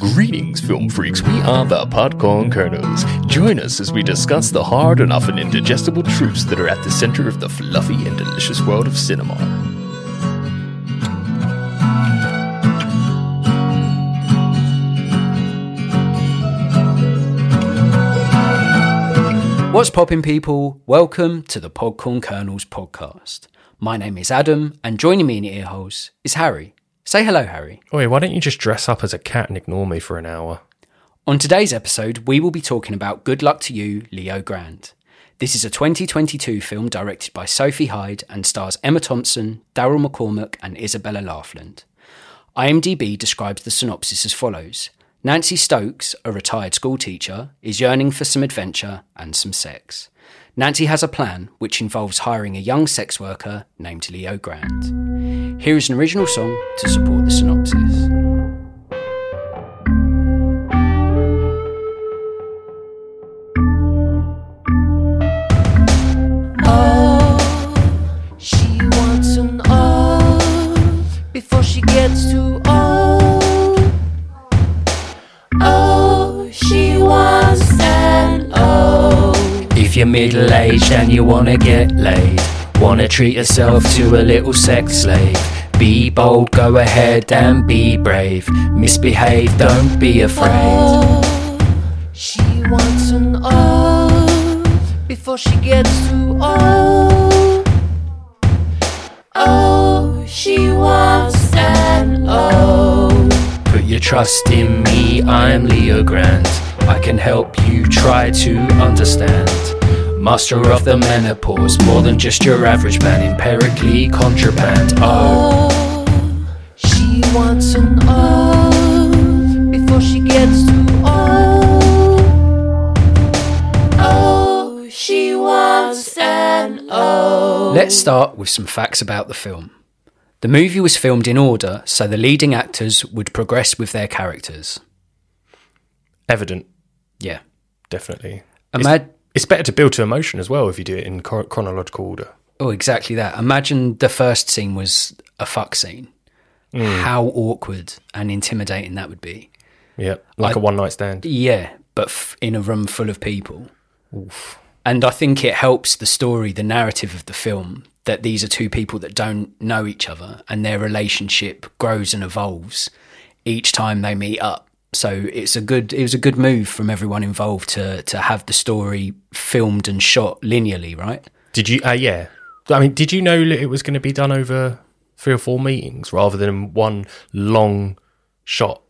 Greetings, film freaks. We are the Podcorn Kernels. Join us as we discuss the hard and often indigestible truths that are at the center of the fluffy and delicious world of cinema. What's poppin', people? Welcome to the Podcorn Kernels podcast. My name is Adam, and joining me in the earholes is Harry. Say hello, Harry. Oi, why don't you just dress up as a cat and ignore me for an hour? On today's episode, we will be talking about Good Luck to You, Leo Grande. This is a 2022 film directed by Sophie Hyde and stars Emma Thompson, Daryl McCormack, and Isabella Laughland. IMDb describes the synopsis as follows Nancy Stokes, a retired schoolteacher, is yearning for some adventure and some sex. Nancy has a plan which involves hiring a young sex worker named Leo Grande. Here is an original song to support the synopsis. Oh, she wants an O before she gets too old. Oh, she wants an O. If you're middle aged and you wanna get laid, wanna treat yourself to a little sex slave. Be bold, go ahead and be brave. Misbehave, don't be afraid. Oh, she wants an O before she gets too old. Oh, she wants an O. Put your trust in me, I'm Leo Grande. I can help you try to understand. Master of the menopause, more than just your average man, empirically contraband. Oh. Oh, she wants an O before she gets too old. Oh, she wants an O. Let's start with some facts about the film. The movie was filmed in order so the leading actors would progress with their characters. Evident, Yeah. definitely. Imag- It's better to build to emotion as well if you do it in chronological order. oh, exactly that. Imagine the first scene was a fuck scene. Mm. How awkward and intimidating that would be. Yeah, like I- a one night stand. Yeah, but f- in a room full of people. And I think it helps the story, the narrative of the film, that these are two people that don't know each other and their relationship grows and evolves each time they meet up. So it's a good it was a good move from everyone involved to to have the story filmed and shot linearly, right? Did you? Uh, yeah. I mean, did you know that it was going to be done over three or four meetings rather than one long shot?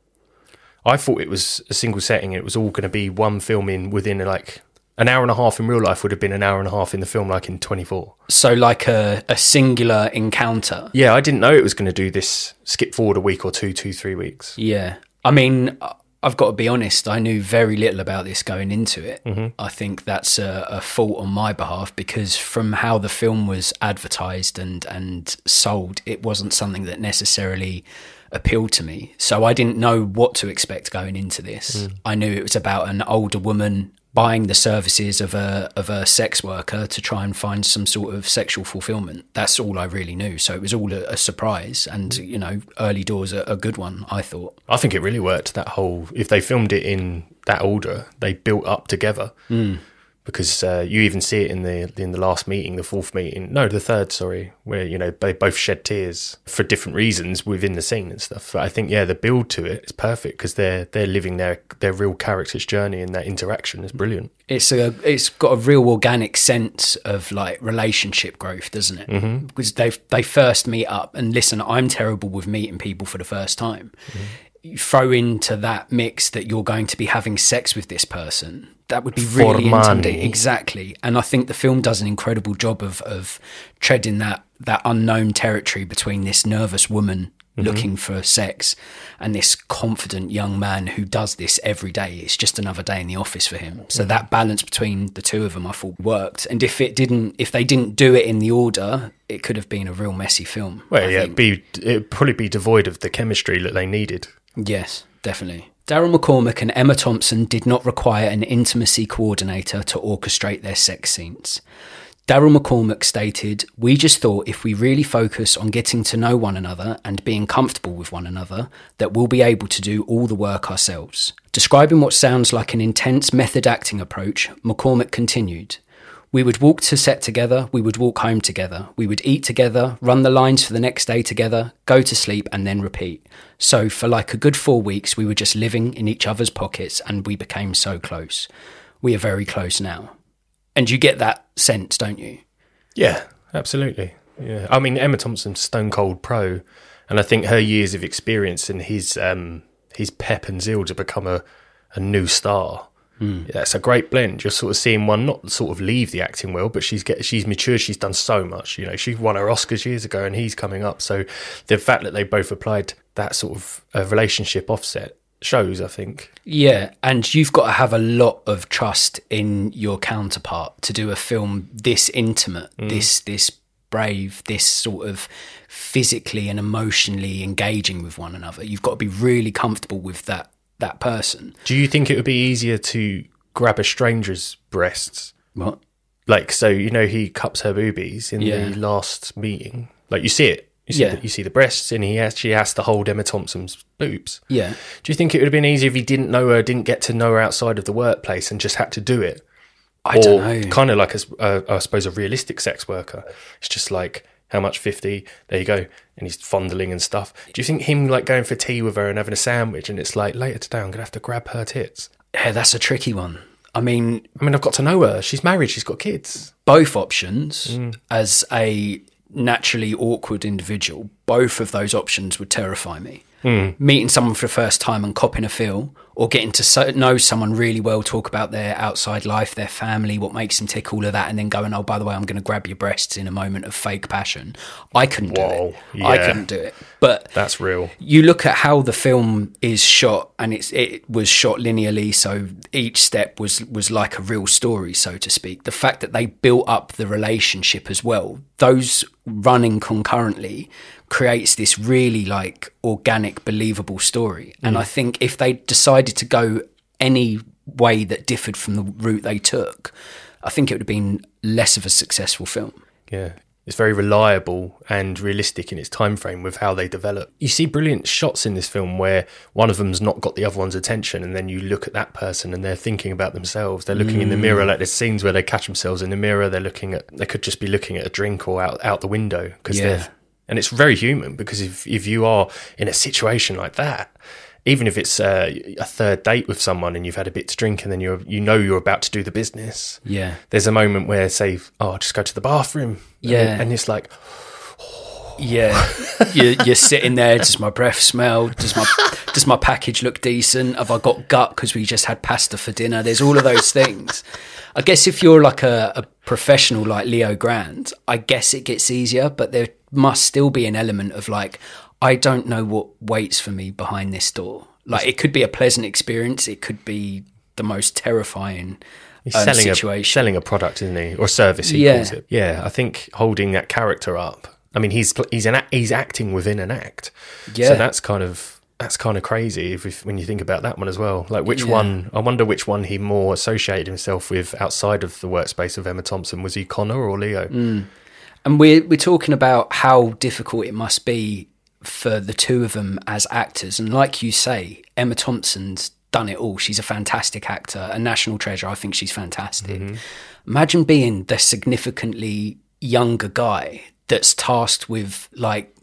I thought it was a single setting. It was all going to be one filming within like an hour and a half in real life would have been an hour and a half in the film, like in 24. So like a, a singular encounter. Yeah, I didn't know it was going to do this skip forward a week or two, two, three weeks. Yeah. I mean, I've got to be honest, I knew very little about this going into it. Mm-hmm. I think that's a, a fault on my behalf because from how the film was advertised and, and sold, it wasn't something that necessarily appealed to me. So I didn't know what to expect going into this. Mm. I knew it was about an older woman buying the services of a of a sex worker to try and find some sort of sexual fulfillment. That's all I really knew. So it was all a, a surprise, and you know, early doors a, a good one. I thought. I think it really worked. That whole if they filmed it in that order, they built up together. Hmm. Because uh, you even see it in the in the last meeting, the fourth meeting, no, the third, sorry, where you know they both shed tears for different reasons within the scene and stuff. But I think yeah, the build to it is perfect because they're they're living their their real character's journey and that interaction is brilliant. It's a it's got a real organic sense of like relationship growth, doesn't it? Mm-hmm. Because they they first meet up and listen. I'm terrible with meeting people for the first time. You throw into that mix that you're going to be having sex with this person. That would be really intimidating. Exactly, and I think the film does an incredible job of of treading that that unknown territory between this nervous woman mm-hmm. looking for sex and this confident young man who does this every day. It's just another day in the office for him. So mm-hmm. that balance between the two of them, I thought worked. And if it didn't, if they didn't do it in the order, it could have been a real messy film. Well, I yeah, it'd be it'd probably be devoid of the chemistry that they needed. Yes, definitely. Daryl McCormack and Emma Thompson did not require an intimacy coordinator to orchestrate their sex scenes. Daryl McCormack stated, We just thought if we really focus on getting to know one another and being comfortable with one another, that we'll be able to do all the work ourselves. Describing what sounds like an intense method acting approach, McCormack continued, We would walk to set together, we would walk home together, we would eat together, run the lines for the next day together, go to sleep, and then repeat. So, for like a good four weeks, we were just living in each other's pockets and we became so close. We are very close now. And you get that sense, don't you? Yeah, absolutely. Yeah, I mean Emma Thompson's stone cold pro, and I think her years of experience and his um, his pep and zeal to become a, a new star. Mm. That's a great blend. You're sort of seeing one not sort of leave the acting world, but she's get she's matured. She's done so much. You know, she won her Oscars years ago, and he's coming up. So the fact that they both applied that sort of uh, relationship offset shows, I think. Yeah, and you've got to have a lot of trust in your counterpart to do a film this intimate, mm. this this brave, this sort of physically and emotionally engaging with one another. You've got to be really comfortable with that that person. Do you think it would be easier to grab a stranger's breasts? What? Like so, you know, he cups her boobies in Yeah. the last meeting. Like you see it. You see, Yeah. the, you see the breasts, and he actually has to hold Emma Thompson's boobs. Yeah. Do you think it would have been easier if he didn't know her, didn't get to know her outside of the workplace, and just had to do it? I don't know. Kind of like, a, s- uh, I suppose, a realistic sex worker. It's just like, how much? 50. There you go. And he's fondling and stuff. Do you think him like going for tea with her and having a sandwich, and it's like, later today, I'm going to have to grab her tits? Yeah, that's a tricky one. I mean, I mean, I've got to know her. She's married. She's got kids. both options mm. as a naturally awkward individual, both of those options would terrify me. Mm. Meeting someone for the first time and copping a feel, or getting to so- know someone really well, talk about their outside life, their family, what makes them tick, all of that, and then going, oh, by the way, I'm going to grab your breasts in a moment of fake passion. I couldn't do Whoa, it. I couldn't do it. But That's real. you look at how the film is shot and it's it was shot linearly so each step was was like a real story so to speak the fact that they built up the relationship as well those running concurrently creates this really like organic believable story and mm. i think if they decided to go any way that differed from the route they took i think it would have been less of a successful film Yeah. It's very reliable and realistic in its time frame with how they develop. You see brilliant shots in this film where one of them's not got the other one's attention, and then you look at that person and they're thinking about themselves. They're looking in the mirror. Like there's scenes where they catch themselves in the mirror. They're looking at. They could just be looking at a drink or out out the window because Yeah. they're. And it's very human because if if you are in a situation like that. Even if it's uh, a third date with someone and you've had a bit to drink and then you're you know you're about to do the business, yeah there's a moment where say, "Oh, I'll just go to the bathroom," Yeah. and it's like, Yeah, you're, you're sitting there. Does my breath smell? Does my does my package look decent? Have I got gut because we just had pasta for dinner? There's all of those things. I guess if you're like a, a professional like Leo Grande, I guess it gets easier, but there must still be an element of like, I don't know what waits for me behind this door. Like it could be a pleasant experience, it could be the most terrifying He's um, selling situation. a selling a product, isn't he, or service? He Yeah. calls it. Yeah, I think holding that character up. I mean, he's he's an he's acting within an act. Yeah. So that's kind of that's kind of crazy if, if when you think about that one as well. Like which Yeah. one? I wonder which one he more associated himself with outside of the workspace of Emma Thompson. Was he Connor or Leo? Mm. And we're we're talking about how difficult it must be for the two of them as actors. And like you say, Emma Thompson's done it all. She's a fantastic actor, a national treasure. I think she's fantastic. Mm-hmm. Imagine being the significantly younger guy that's tasked with like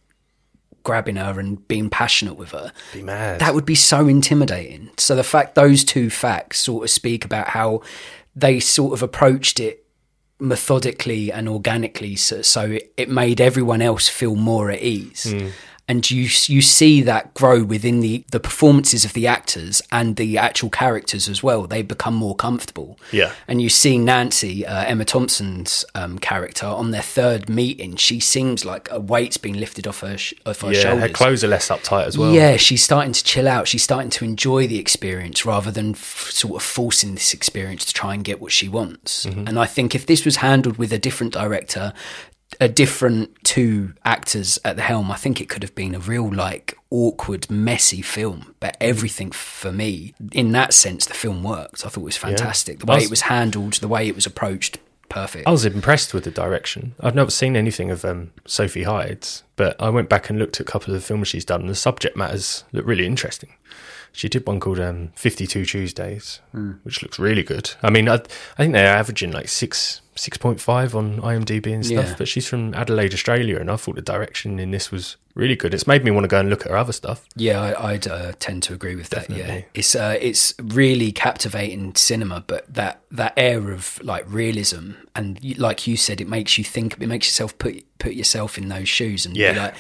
grabbing her and being passionate with her. Be mad. That would be so intimidating. So the fact those two facts sort of speak about how they sort of approached it methodically and organically, so, so it, it made everyone else feel more at ease. Mm. And you you see that grow within the, the performances of the actors and the actual characters as well. They become more comfortable. Yeah. And you see Nancy, uh, Emma Thompson's um, character, on their third meeting, she seems like a weight's been lifted off her sh- off her yeah, shoulders. her clothes are less uptight as well. Yeah, she's starting to chill out. She's starting to enjoy the experience rather than f- sort of forcing this experience to try and get what she wants. Mm-hmm. And I think if this was handled with a different director, a different two actors at the helm, I think it could have been a real like awkward, messy film. But everything for me, in that sense, the film worked. I thought it was fantastic. The way Us- it was handled, the way it was approached, perfect. I was impressed with the direction. I've never seen anything of um, Sophie Hyde's, but I went back and looked at a couple of the films she's done, and the subject matters look really interesting. She did one called um, 52 Tuesdays, which looks really good. I mean, I, I think they're averaging like six, 6.5 on IMDb and stuff, Yeah. but she's from Adelaide, Australia, and I thought the direction in this was really good. It's made me want to go and look at her other stuff. Yeah, I, I'd uh, tend to agree with that. Yeah, it's uh, it's really captivating cinema, but that that air of like realism and like you said, it makes you think. It makes yourself put put yourself in those shoes and Yeah. like.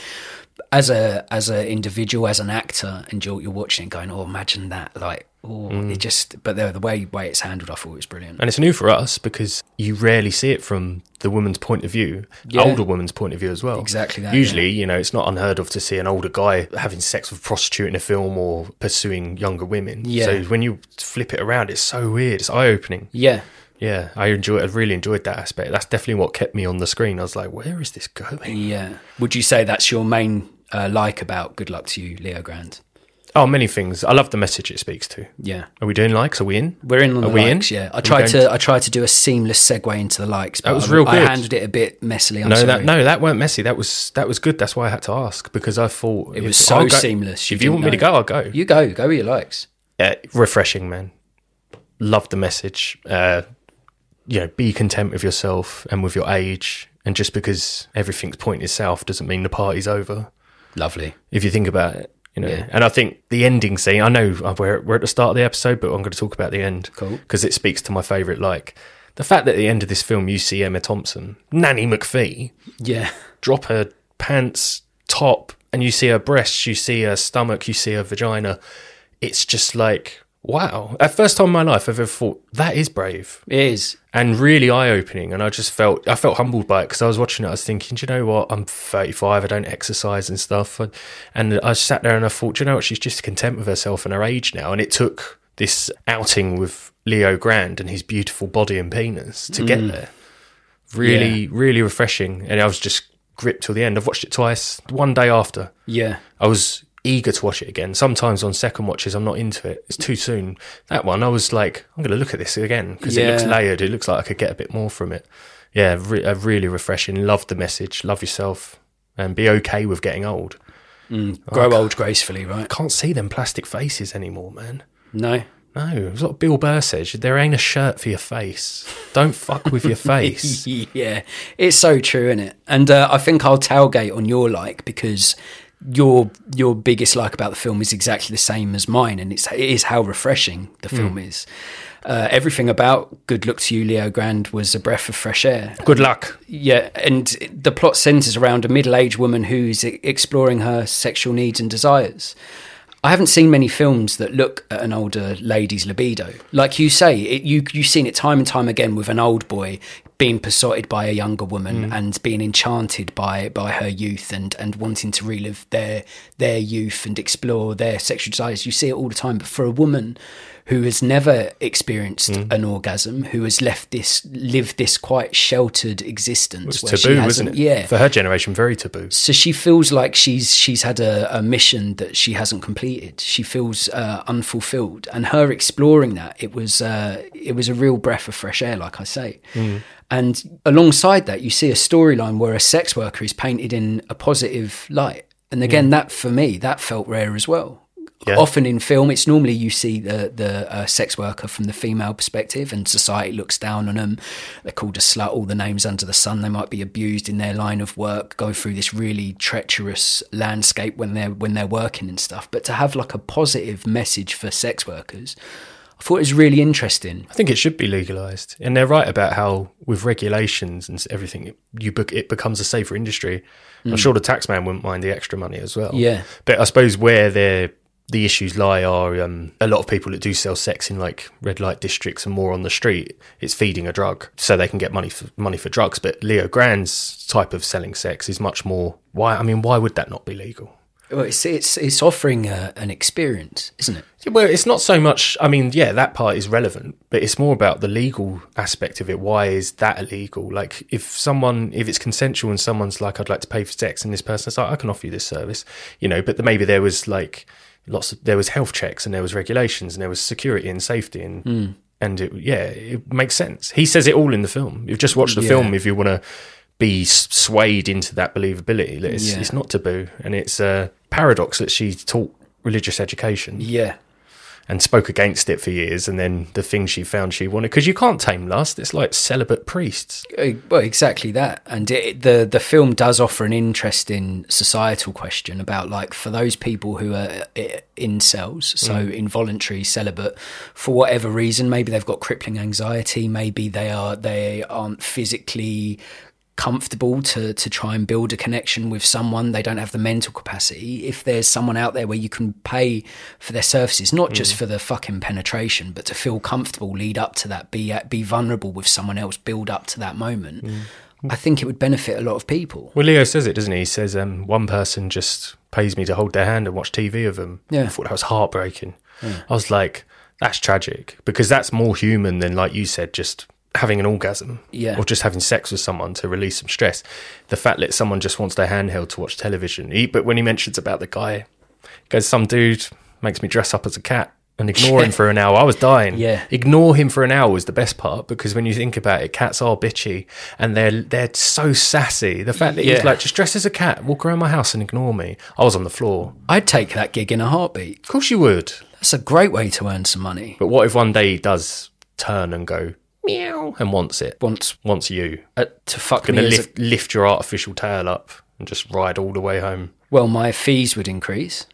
As a as an individual, as an actor, and you're, you're watching it going, oh, imagine that, like, oh, Mm. it just. But the the way way it's handled, I thought it was brilliant. And it's new for us because you rarely see it from the woman's point of view, Yeah. older woman's point of view as well. Exactly that, Usually, you know, it's not unheard of to see an older guy having sex with a prostitute in a film or pursuing younger women. Yeah. So when you flip it around, it's so weird. It's eye opening. Yeah, Yeah, I enjoy. I really enjoyed that aspect. That's definitely what kept me on the screen. I was like, where is this going? yeah. Would you say that's your main uh, like about Good Luck to You, Leo Grande? Oh, many things. I love the message it speaks to. Yeah. Are we doing likes? Are we in? We're in on Are the we in? yeah. I Are tried going to I tried to do a seamless segue into the likes, but That was I, real I good. handled it a bit messily. I'm no, sorry. that no, that weren't messy. That was that was good. That's why I had to ask because I thought It was so go- seamless. You if you want me to go, I'll go. You go, go with your likes. uh, refreshing, man. Love the message. Uh, you know, be content with yourself and with your age. And just because everything's pointed south doesn't mean the party's over. Lovely. If you think about it, you know. Yeah. And I think the ending scene. I know we're we're at the start of the episode, but I'm going to talk about the end Cool. because it speaks to my favourite. Like the fact that at the end of this film, you see Emma Thompson, Nanny McPhee, Yeah. drop her pants top and you see her breasts, you see her stomach, you see her vagina. It's just like, wow. At first time in my life, I've ever thought that is brave It is. and really eye opening. And I just felt, I felt humbled by it because I was watching it. I was thinking, do you know what? I'm 35. I don't exercise and stuff. And I sat there and I thought, do you know what? She's just content with herself and her age now. And it took this outing with Leo Grande and his beautiful body and penis to get mm. there. Really, really refreshing. And I was just gripped till the end. I've watched it twice, one day after. Yeah. I was eager to watch it again. Sometimes on second watches, I'm not into it. It's too soon. That one, I was like, I'm going to look at this again because it looks layered. It looks like I could get a bit more from it. Yeah, re- uh, really refreshing. Love the message. Love yourself and be okay with getting old. Grow old gracefully, right? Can't see them plastic faces anymore, man. No. No, it's what Bill Burr says. There ain't a shirt for your face. Don't fuck with your face. yeah, it's so true, isn't it? And uh, I think I'll tailgate on your like because your your biggest like about the film is exactly the same as mine, and it's it is how refreshing the film is. Uh, everything about Good Luck to You, Leo Grande, was a breath of fresh air. Good luck. Yeah, and the plot centers around a middle-aged woman who's exploring her sexual needs and desires. I haven't seen many films that look at an older lady's libido. Like you say, it, you you've seen it time and time again with an old boy being besotted by a younger woman mm. and being enchanted by by her youth and and wanting to relive their their youth and explore their sexual desires. You see it all the time, but for a woman who has never experienced an orgasm, who has left this lived this quite sheltered existence, It's where she taboo, wasn't it? Yeah, For her generation, very taboo. so she feels like she's she's had a, a mission that she hasn't completed. She feels uh, unfulfilled, and her exploring that it was uh, it was a real breath of fresh air, like I say. And alongside that, you see a storyline where a sex worker is painted in a positive light, and again, that for me that felt rare as well. Yeah. Often in film, it's normally you see the the uh, sex worker from the female perspective, and society looks down on them. They're called a slut, all the names under the sun. They might be abused in their line of work, go through this really treacherous landscape when they're when they're working and stuff. But to have like a positive message for sex workers, I thought it was really interesting. I think it should be legalized, and they're right about how with regulations and everything, you bec- it becomes a safer industry. I'm sure the taxman wouldn't mind the extra money as well. Yeah. but I suppose where they're the issues lie are um, a lot of people that do sell sex in like red light districts and more on the street. It's feeding a drug, so they can get money for money for drugs. But Leo Grande's type of selling sex is much more. Why? I mean, why would that not be legal? Well, it's it's it's offering a, an experience, isn't it? Yeah, Well, it's not so much. I mean, yeah, that part is relevant, but it's more about the legal aspect of it. Why is that illegal? Like, if someone, if it's consensual and someone's like, "I'd like to pay for sex," and this person's like, "I can offer you this service," you know, but maybe there was like lots of there was health checks and there was regulations and there was security and safety and hmm. and it, yeah, it makes sense. He says it all in the film. You've just watched the Yeah. film if you want to be swayed into that believability. That it's, Yeah. it's not taboo, and it's a paradox that she taught religious education Yeah. And spoke against it for years, and then the thing she found she wanted because you can't tame lust. It's like celibate priests. Uh, Well, exactly that, and it, the the film does offer an interesting societal question about like for those people who are incels, so involuntary celibate, for whatever reason, maybe they've got crippling anxiety, maybe they are they aren't physically comfortable to to try and build a connection with someone they don't have the mental capacity if there's someone out there where you can pay for their services not just for the fucking penetration but to feel comfortable lead up to that be be vulnerable with someone else build up to that moment i think it would benefit a lot of people Well, Leo says it, doesn't he? He says um, one person just pays me to hold their hand and watch TV of them. Yeah. I thought that was heartbreaking. I was like, that's tragic because that's more human than, like you said, just having an orgasm Yeah. or just having sex with someone to release some stress. The fact that someone just wants their hand held to watch television. He, but when he mentions about the guy, goes, some dude makes me dress up as a cat. And ignore him for an hour. I was dying. Yeah. Ignore him for an hour was the best part because when you think about it, cats are bitchy and they're they're so sassy. The fact that he's like, just dress as a cat, walk around my house and ignore me. I was on the floor. i'd take that gig in a heartbeat Of course you would. that's a great way to earn some money But what if one day he does turn and go meow and wants it? wants Wants you. uh, to fuck Gonna me as a, lift lift your artificial tail up and just ride all the way home. well my fees would increase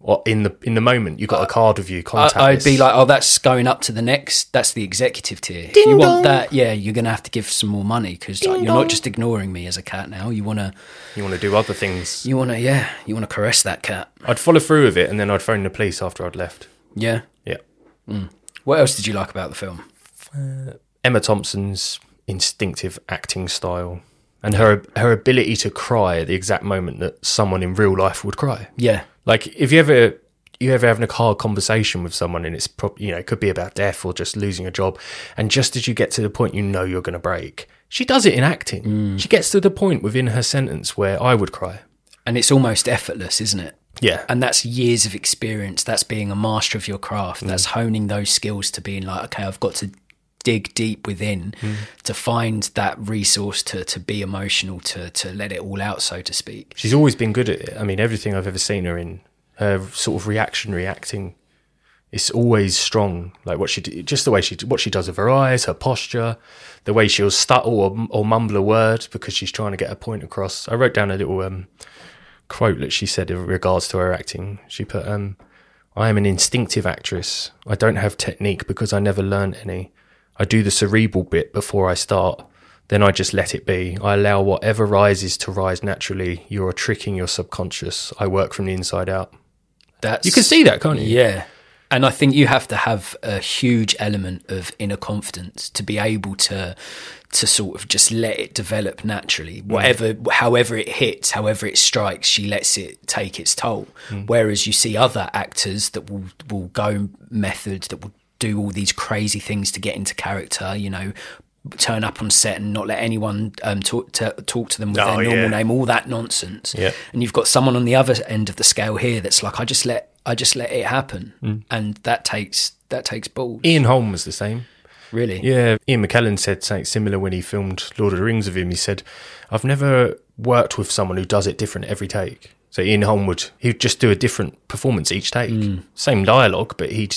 Or in the in the moment you got a card with you, contact. I'd be like, oh, that's going up to the next. That's the executive tier. if you want that, yeah, you're going to have to give some more money because you're not just ignoring me as a cat now. You want to, you want to do other things. you want to, yeah, you want to caress that cat. I'd follow through with it and then I'd phone the police after I'd left. Yeah. Yeah. What else did you like about the film? Emma Thompson's instinctive acting style and her her ability to cry at the exact moment that someone in real life would cry. Yeah. Like if you ever you ever having a hard conversation with someone and it's prob- you know it could be about death or just losing a job and just as you get to the point you know you're going to break. She does it in acting. Mm. She gets to the point within her sentence where I would cry. And it's almost effortless, isn't it? Yeah. And that's years of experience. That's being a master of your craft. Mm. That's honing those skills to being like, okay, I've got to dig deep within to find that resource to, to be emotional, to, to let it all out, so to speak. She's always been good at it. I mean, everything I've ever seen her in, her sort of reaction, reacting, it's always strong. Like what she, just the way she, what she does with her eyes, her posture, the way she'll stutter or, or mumble a word because she's trying to get a point across. I wrote down a little um, quote that she said in regards to her acting. She put, um, "I am an instinctive actress. I don't have technique because I never learned any. I do the cerebral bit before I start." Then I just let it be. I allow whatever rises to rise naturally. You are tricking your subconscious. I work from the inside out. That's You can see that, can't you? Yeah. And I think you have to have a huge element of inner confidence to be able to to sort of just let it develop naturally. Mm. Whatever however it hits, however it strikes, she lets it take its toll. Mm. Whereas you see other actors that will will go methods that will do all these crazy things to get into character, you know, turn up on set and not let anyone um, talk to talk to them with Oh, their normal yeah. name, all that nonsense. Yeah. And you've got someone on the other end of the scale here that's like, I just let I just let it happen, Mm. and that takes that takes balls. Ian Holm was the same. Really? Yeah, Ian McKellen said something similar when he filmed Lord of the Rings of him. He said, "I've never worked with someone who does it different every take." So Ian Holm would he'd just do a different performance each take, same dialogue, but he'd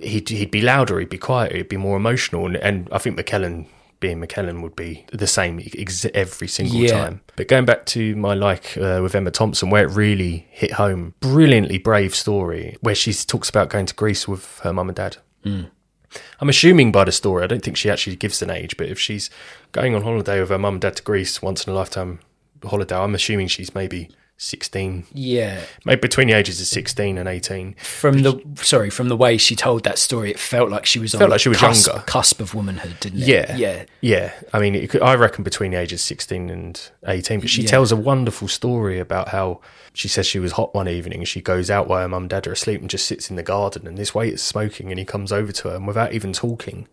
he'd he'd be louder, he'd be quieter, he'd be more emotional, and, and I think McKellen. Being McKellen would be the same ex- every single Yeah. time. But going back to my like uh, with Emma Thompson, where it really hit home, brilliantly brave story, where she talks about going to Greece with her mum and dad. I'm assuming by the story, I don't think she actually gives an age, but if she's going on holiday with her mum and dad to Greece once in a lifetime holiday, I'm assuming she's maybe 16, Yeah. maybe between the ages of 16 and 18. From the sorry, from the way she told that story, it felt like she was Felt the like she was cusp, younger. cusp of womanhood, didn't it? Yeah. Yeah. Yeah. I mean, it could, I reckon between the ages of 16 and 18. But she Yeah. tells a wonderful story about how she says she was hot one evening. And she goes out while her mum and dad are asleep and just sits in the garden. And this waiter's smoking and he comes over to her and without even talking,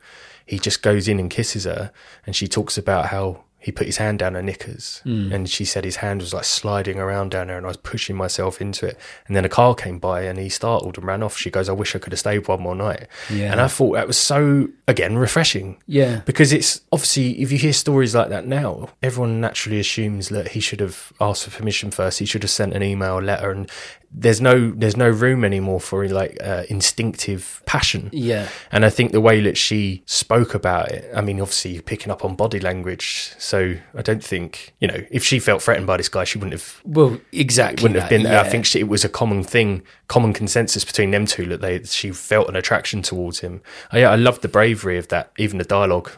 he just goes in and kisses her. And she talks about how he put his hand down her knickers, Hmm. and she said his hand was like sliding around down there, and I was pushing myself into it. And then a car came by, and he startled and ran off. She goes, "I wish I could have stayed one more night." Yeah. and I thought that was so again refreshing. Yeah. because it's obviously if you hear stories like that now, everyone naturally assumes that he should have asked for permission first. He should have sent an email, letter, and there's no there's no room anymore for like uh, instinctive passion. Yeah. And I think the way that she spoke about it, I mean, obviously you're picking up on body language. So I don't think, you know, if she felt threatened by this guy, she wouldn't have Well, exactly. wouldn't have been there. I think she, it was a common thing, common consensus between them two that they she felt an attraction towards him. I, yeah, I love the bravery of that. Even the dialogue.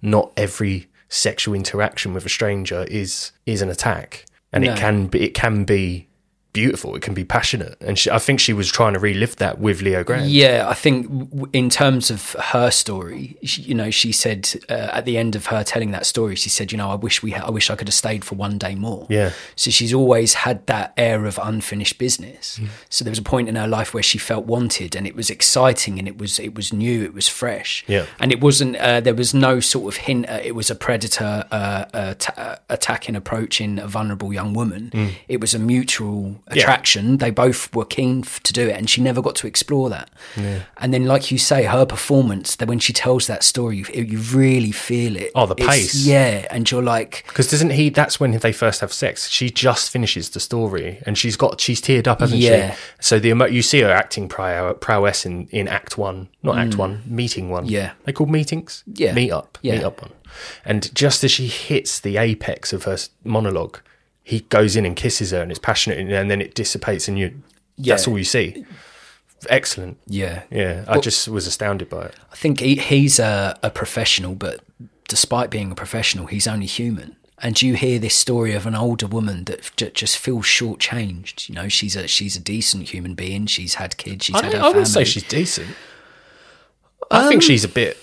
Not every sexual interaction with a stranger is is an attack, and No. it can be it can be beautiful. It can be passionate, and she, I think she was trying to relive that with Leo Grande. Yeah, I think w- in terms of her story, she, you know, she said uh, at the end of her telling that story, she said, you know, I wish we, ha- I wish I could have stayed for one day more. Yeah. So she's always had that air of unfinished business. Mm. So there was a point in her life where she felt wanted, and it was exciting, and it was it was new, it was fresh. Yeah. And it wasn't. Uh, there was no sort of hint. Uh, it was a predator uh, uh, ta- uh, attacking, approaching a vulnerable young woman. Mm. It was a mutual attraction. They both were keen f- to do it, and she never got to explore that. And then, like you say, her performance. That when she tells that story, you, you really feel it. Oh, the It's- pace. yeah, and you're like, Because doesn't he? That's when they first have sex. She just finishes the story, and she's got she's teared up, hasn't Yeah. she? So the emo- you see her acting prow- prowess in, in Act One, not Act One, Meeting One. Mm. Yeah. they called meetings. Yeah. meet up, Yeah. meet up one. And just as she hits the apex of her monologue, he goes in and kisses her, and it's passionate, and then it dissipates, and you. That's all you see. Excellent. yeah, Yeah, I just was astounded by it. I think he, he's a, a professional, but despite being a professional, he's only human. And you hear this story of an older woman that j- just feels shortchanged. You know, she's a she's a decent human being. She's had kids. She's I, had her I would say she's decent. I think um, she's a bit.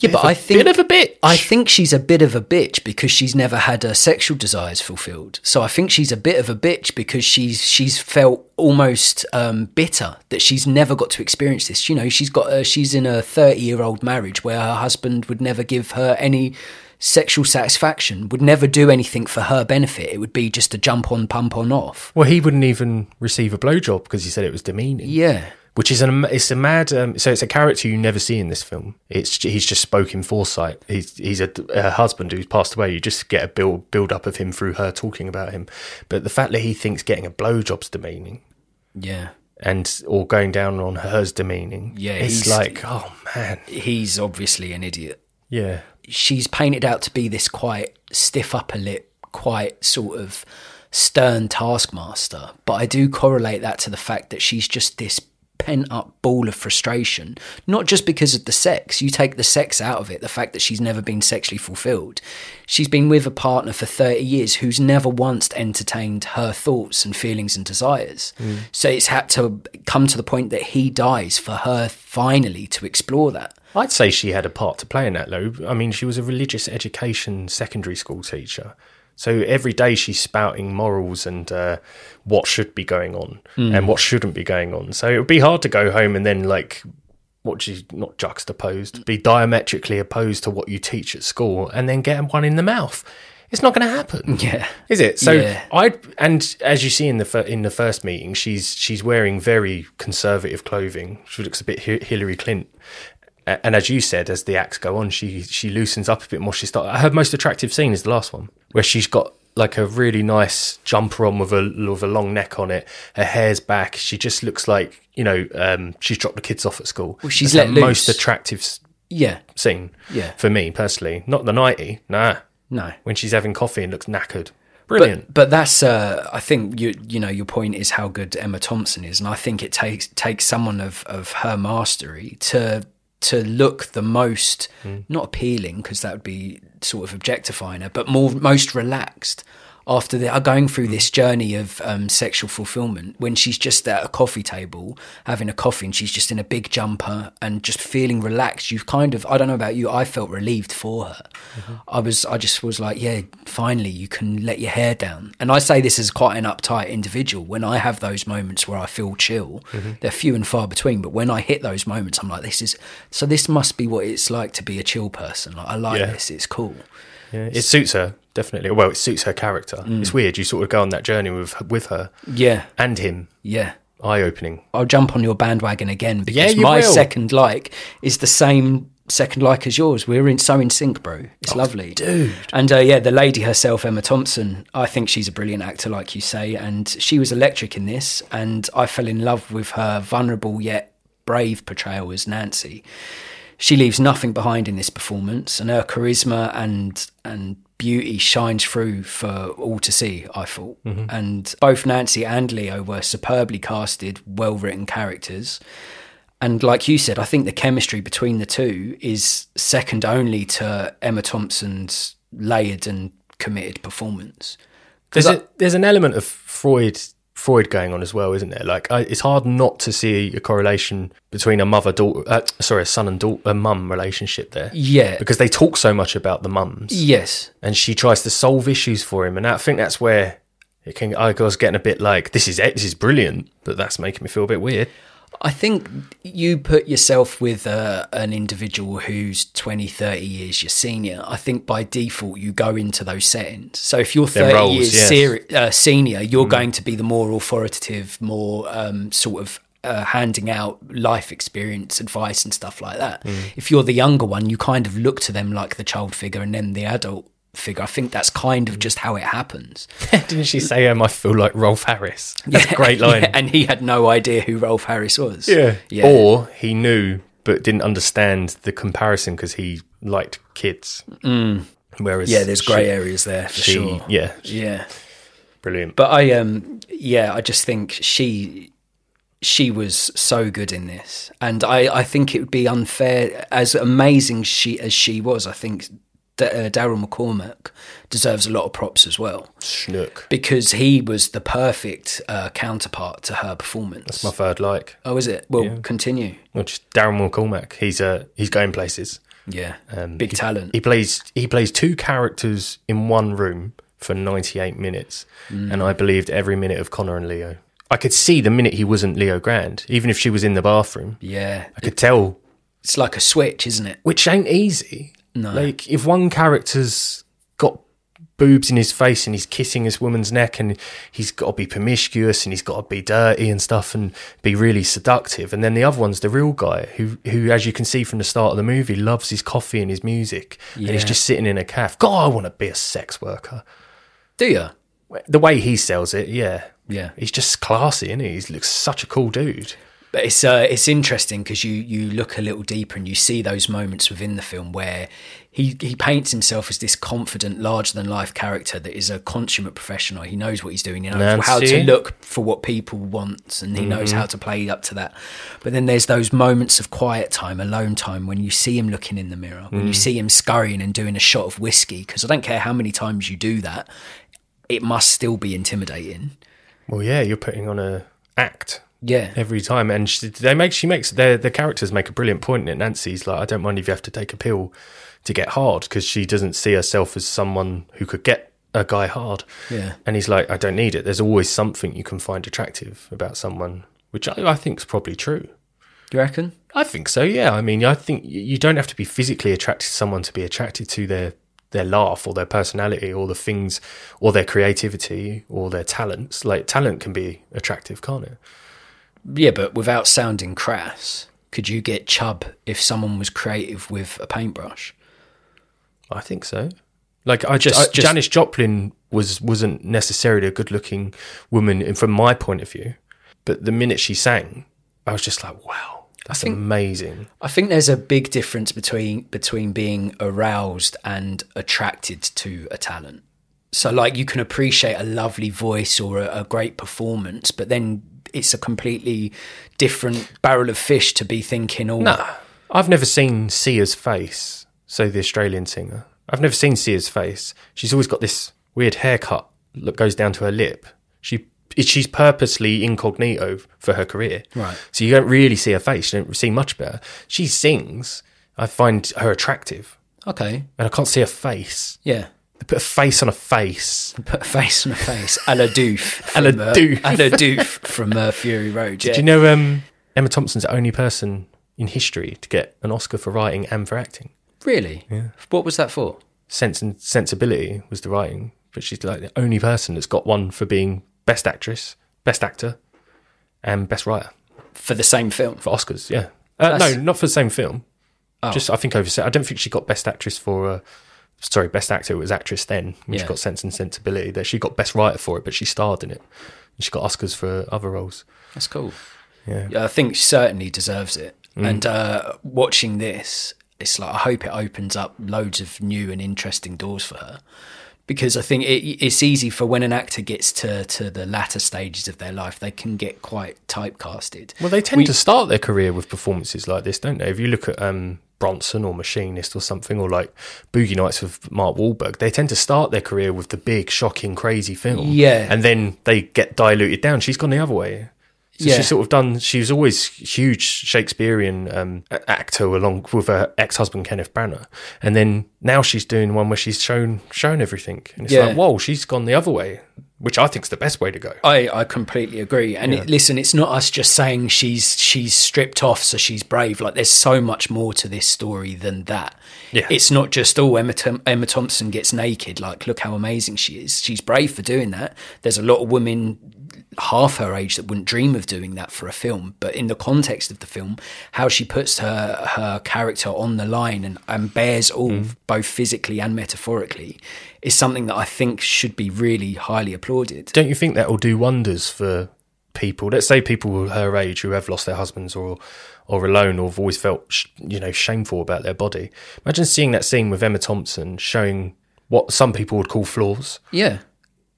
Yeah, but bit of a- I think bit of a bitch. I think she's a bit of a bitch because she's never had her sexual desires fulfilled. So I think she's a bit of a bitch because she's she's felt almost um, bitter that she's never got to experience this. You know, she's got a, she's in a thirty year old marriage where her husband would never give her any sexual satisfaction, would never do anything for her benefit. It would be just a jump on, pump on, off. Well, he wouldn't even receive a blowjob because he said it was demeaning. Yeah. Which is an it's a mad um, so it's a character you never see in this film. It's he's just spoken foresight. He's he's a, a husband who's passed away. You just get a build build up of him through her talking about him. But the fact that he thinks getting a blowjob's demeaning Yeah. and or going down on her's demeaning. Yeah, it's he's- like oh man, He's obviously an idiot. yeah, she's painted out to be this quite stiff upper lip, quite sort of stern taskmaster. But I do correlate that to the fact that she's just this pent up ball of frustration, not just because of the sex. You take the sex out of it, the fact that she's never been sexually fulfilled. She's been with a partner for 30 years who's never once entertained her thoughts and feelings and desires. Mm. So it's had to come to the point that he dies for her finally to explore that. I'd say she had a part to play in that, though. I mean, she was a religious education secondary school teacher. So every day she's spouting morals and uh, what should be going on and what shouldn't be going on. So it would be hard to go home and then, like, what you not juxtaposed, be diametrically opposed to what you teach at school and then get one in the mouth. It's not going to happen. Yeah. Is it? So Yeah. I and as you see in the fir- in the first meeting, she's she's wearing very conservative clothing. She looks a bit Hi- Hillary Clinton. And as you said, as the acts go on, she she loosens up a bit more. She start. Her most attractive scene is the last one, where she's got like a really nice jumper on with a with a long neck on it. Her hair's back. She just looks like you know um, she's dropped the kids off at school. Well, she's That's let most attractive Yeah. scene. Yeah. for me personally, not the nighty. Nah, No. when she's having coffee and looks knackered. Brilliant. But, but that's uh, I think you you know your point is how good Emma Thompson is, and I think it takes takes someone of of her mastery to to look the most hmm. not appealing because that would be sort of objectifying her, but more most relaxed after the, are going through this journey of um, sexual fulfillment when she's just at a coffee table having a coffee and she's just in a big jumper and just feeling relaxed you've kind of i don't know about you i felt relieved for her. I was i just was like yeah finally you can let your hair down. And i say this as quite an uptight individual. When i have those moments where i feel chill they're few and far between but when i hit those moments i'm like this is so this must be what it's like to be a chill person. Like i like Yeah. this it's cool. Yeah, it suits her definitely. Well, it suits her character. Mm. It's weird. You sort of go on that journey with with her Yeah, and him. yeah. Eye opening. I'll jump on your bandwagon again because Yeah, my will. second like is the same second like as yours. We're in so in sync, bro. It's lovely, Oh, dude. And uh, yeah, the lady herself, Emma Thompson. I think she's a brilliant actor, like you say, and she was electric in this. And I fell in love with her vulnerable yet brave portrayal as Nancy. She leaves nothing behind in this performance, and her charisma and and beauty shines through for all to see. I thought, mm-hmm. and both Nancy and Leo were superbly casted, well written characters. And like you said, I think the chemistry between the two is second only to Emma Thompson's layered and committed performance. There's I- a, there's an element of Freud Freud going on as well, isn't there? Like I, it's hard not to see a correlation between a mother daughter, uh, sorry, a son and daughter, a mum relationship there. Yeah. because they talk so much about the mums, Yes. and she tries to solve issues for him, and I think that's where it can. I was getting a bit like, this is it, this is brilliant, but that's making me feel a bit weird. I think you put yourself with uh, an individual who's 20, 30 years your senior. I think by default you go into those settings. So if you're 30 roles, years yes. seri- uh, senior, you're going to be the more authoritative, more um, sort of uh, handing out life experience advice and stuff like that. If you're the younger one, you kind of look to them like the child figure and then the adult figure. I think that's kind of just how it happens. Didn't she say, um, I feel like Rolf Harris? That's a great line. Yeah, and he had no idea who Rolf Harris was. Yeah. Yeah. Or he knew but didn't understand the comparison because he liked kids. Mm. Whereas Yeah, there's grey areas there for she- sure. Yeah, Yeah. brilliant. But I um yeah, I just think she she was so good in this. And I, I think it would be unfair as amazing she as she was, I think D- uh, Daryl McCormack deserves a lot of props as well Schnook. because he was the perfect uh, counterpart to her performance. That's My third like. oh, is it? Well, continue. Well, just Darren McCormack. He's uh, he's going places. Yeah, Um, big he- talent. He plays he plays two characters in one room for 98 minutes, Mm. and I believed every minute of Connor and Leo. I could see the minute he wasn't Leo Grande, even if she was in the bathroom. yeah, I could tell, it's like a switch, isn't it? which ain't easy. No. Like if one character's got boobs in his face and he's kissing this woman's neck and he's got to be promiscuous and he's got to be dirty and stuff and be really seductive and then the other one's the real guy who who as you can see from the start of the movie loves his coffee and his music and he's just sitting in a cafe god I want to be a sex worker Do you? the way he sells it yeah Yeah. he's just classy and he? he looks such a cool dude But it's uh, it's interesting because you you look a little deeper and you see those moments within the film where he he paints himself as this confident, larger than life character that is a consummate professional. He knows what he's doing. He knows how to look for what people want, and he knows how to play up to that. But then there's those moments of quiet time, alone time, when you see him looking in the mirror, when you see him scurrying and doing a shot of whiskey. Because I don't care how many times you do that, it must still be intimidating. well yeah you're putting on a act Yeah, every time. And she, they make she makes their the characters make a brilliant point in it nancy's like i don't mind if you have to take a pill to get hard because she doesn't see herself as someone who could get a guy hard. Yeah. and he's like i don't need it. There's always something you can find attractive about someone which i, I think is probably true. You reckon? i think so yeah. I mean i think you don't have to be physically attracted to someone to be attracted to their their laugh or their personality or the things or their creativity or their talents. Like talent can be attractive can't it Yeah, but without sounding crass, could you get chub if someone was creative with a paintbrush? I think so. Like I Just- just, just- Janis Joplin was wasn't necessarily a good looking woman in- from my point of view, but the minute she sang, I was just like, wow, that's think- amazing. I think there's a big difference between between being aroused and attracted to a talent. So, like, you can appreciate a lovely voice or a, a great performance, but then it's a completely different barrel of fish to be thinking, "Oh, Nah, I've never seen Sia's face. So the Australian singer, I've never seen Sia's face. She's always got this weird haircut that goes down to her lip. She she's purposely incognito for her career. Right. So you don't really see her face. You don't see much about her. She sings. I find her attractive. okay, and I can't see her face. yeah." They put a face on a face. Put a face on a face, a la Doof, A la from, uh, Doof. a Doof from uh, Fury Road. Yeah. Do you know um, Emma Thompson's the only person in history to get an Oscar for writing and for acting? Really? Yeah. What was that for? Sense and Sensibility was the writing, but she's like the only person that's got one for being best actress, best actor, and best writer for the same film. for Oscars. Yeah, uh, no, not for the same film. Oh. Just I think over. I don't think she got best actress for. Sorry, best actor. It was actress then. When she got Sense and Sensibility. That she got best writer for it, but she starred in it. And she got Oscars for other roles. That's cool. Yeah. Yeah, I think she certainly deserves it. Mm. And uh, watching this, it's like I hope it opens up loads of new and interesting doors for her. Because I think it, it's easy for when an actor gets to, to the latter stages of their life, they can get quite typecasted. Well, they tend We- to start their career with performances like this, don't they? If you look at um, Bronson or Machinist or something, or like Boogie Nights with Mark Wahlberg, they tend to start their career with the big, shocking, crazy film. Yeah. And then they get diluted down. She's gone the other way. So Yeah. she's sort of done, she was always huge Shakespearean um, actor along with her ex-husband Kenneth Branagh. And then now she's doing one where she's shown shown everything. And it's Yeah. like, whoa, she's gone the other way, which I think is the best way to go. I, I completely agree. And it, listen, it's not us just saying she's she's stripped off, so she's brave. Like there's so much more to this story than that. Yeah. It's not just oh Emma, Emma Thompson gets naked. Like look how amazing she is. She's brave for doing that. There's a lot of women half her age that wouldn't dream of doing that for a film. But in the context of the film, how she puts her her character on the line and, and bears all mm. both physically and metaphorically is something that I think should be really highly applauded. don't you think that will do wonders for people? Let's say people her age who have lost their husbands or or alone or have always felt sh- you know shameful about their body. Imagine seeing that scene with Emma Thompson showing what some people would call flaws, Yeah.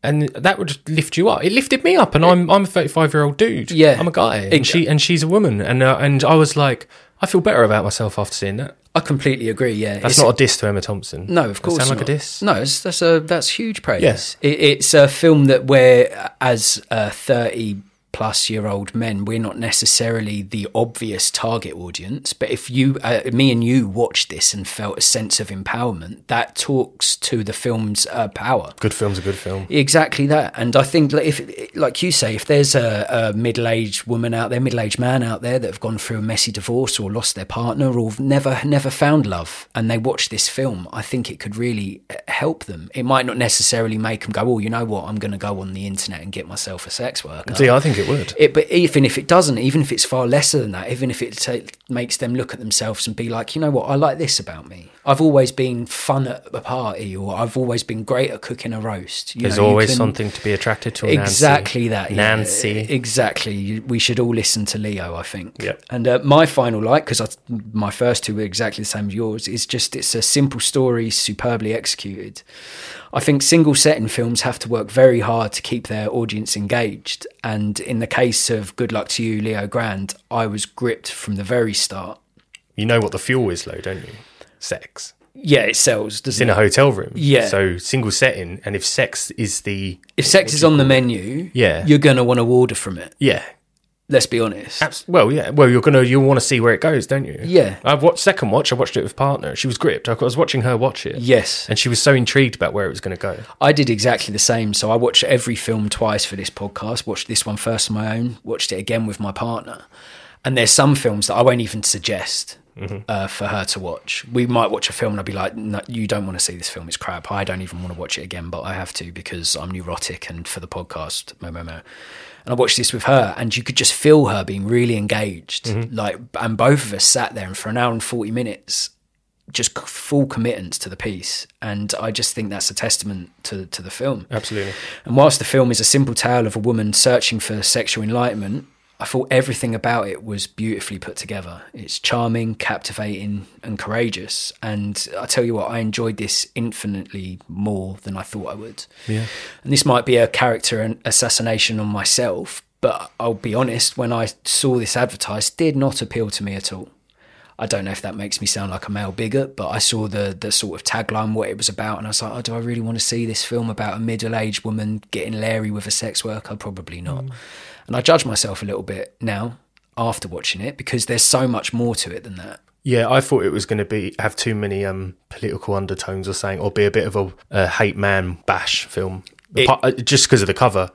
And that would lift you up. It lifted me up, and I'm I'm a 35 year old dude. Yeah. I'm a guy, and Ex- she and she's a woman, and uh, and I was like, I feel better about myself after seeing that. I completely agree. Yeah, That's It's- not a diss to Emma Thompson. no, of Does course sound like not. a diss. No, it's, that's a that's huge praise. Yes. It, it's a film that where, as a thirty plus year old men, we're not necessarily the obvious target audience. But if you, uh, me and you, watched this and felt a sense of empowerment, that talks to the film's uh, power. Good film's a good film. Exactly that, and I think like, if, like you say, if there's a, a middle-aged woman out there, middle-aged man out there that have gone through a messy divorce or lost their partner or never never found love, and they watch this film, I think it could really uh, help them. It might not necessarily make them go, "Oh, you know what? I'm going to go on the internet and get myself a sex worker." See, I think it would. It, but even if it doesn't, even if it's far lesser than that, even if it ta makes them look at themselves and be like, you know what, I like this about me. I've always been fun at a party, or I've always been great at cooking a roast. You There's know, always can- something to be attracted to. Nancy. Exactly that. yeah. Nancy. Exactly. We should all listen to Leo, I think. Yep. And uh, my final like, because my first two were exactly the same as yours, is just it's a simple story, superbly executed. I think single setting films have to work very hard to keep their audience engaged. And in the case of Good Luck to You, Leo Grande, I was gripped from the very start. You know what the fuel is, though, don't you? Sex. Yeah, it sells, It's doesn't in it? a hotel room. Yeah. So single setting, and if sex is the If sex is on the menu, Yeah. you're going to want to order from it. yeah, Let's be honest. abs- well, yeah, well, you're gonna you'll want to see where it goes, don't you? Yeah. I've watched second watch. I watched it with partner. She was gripped. I was watching her watch it. Yes. and she was so intrigued about where it was going to go. I did exactly the same. So I watched every film twice for this podcast. Watched this one first on my own. Watched it again with my partner. And there's some films that I won't even suggest uh, for her to watch. We might watch a film and I'd be like, no, "You don't want to see this film. It's crap. I don't even want to watch it again, but I have to because I'm neurotic and for the podcast." Mo, mo, mo. And I watched this with her, and you could just feel her being really engaged. Mm-hmm. Like, and both of us sat there, and for an hour and forty minutes, just full committance to the piece. And I just think that's a testament to to the film. Absolutely. And whilst the film is a simple tale of a woman searching for sexual enlightenment, I thought everything about it was beautifully put together. It's charming, captivating, and courageous. And I tell you what, I enjoyed this infinitely more than I thought I would. Yeah. And this might be a character assassination on myself, but I'll be honest, when I saw this advertised, did not appeal to me at all. I don't know if that makes me sound like a male bigot, but I saw the the sort of tagline, what it was about, and I was like, oh, do I really want to see this film about a middle aged woman getting Larry with a sex worker? Probably not. Mm. And I judge myself a little bit now after watching it because there's so much more to it than that. Yeah, I thought it was going to be have too many um, political undertones or saying, or be a bit of a, a hate man bash film. It- uh, just because of the cover,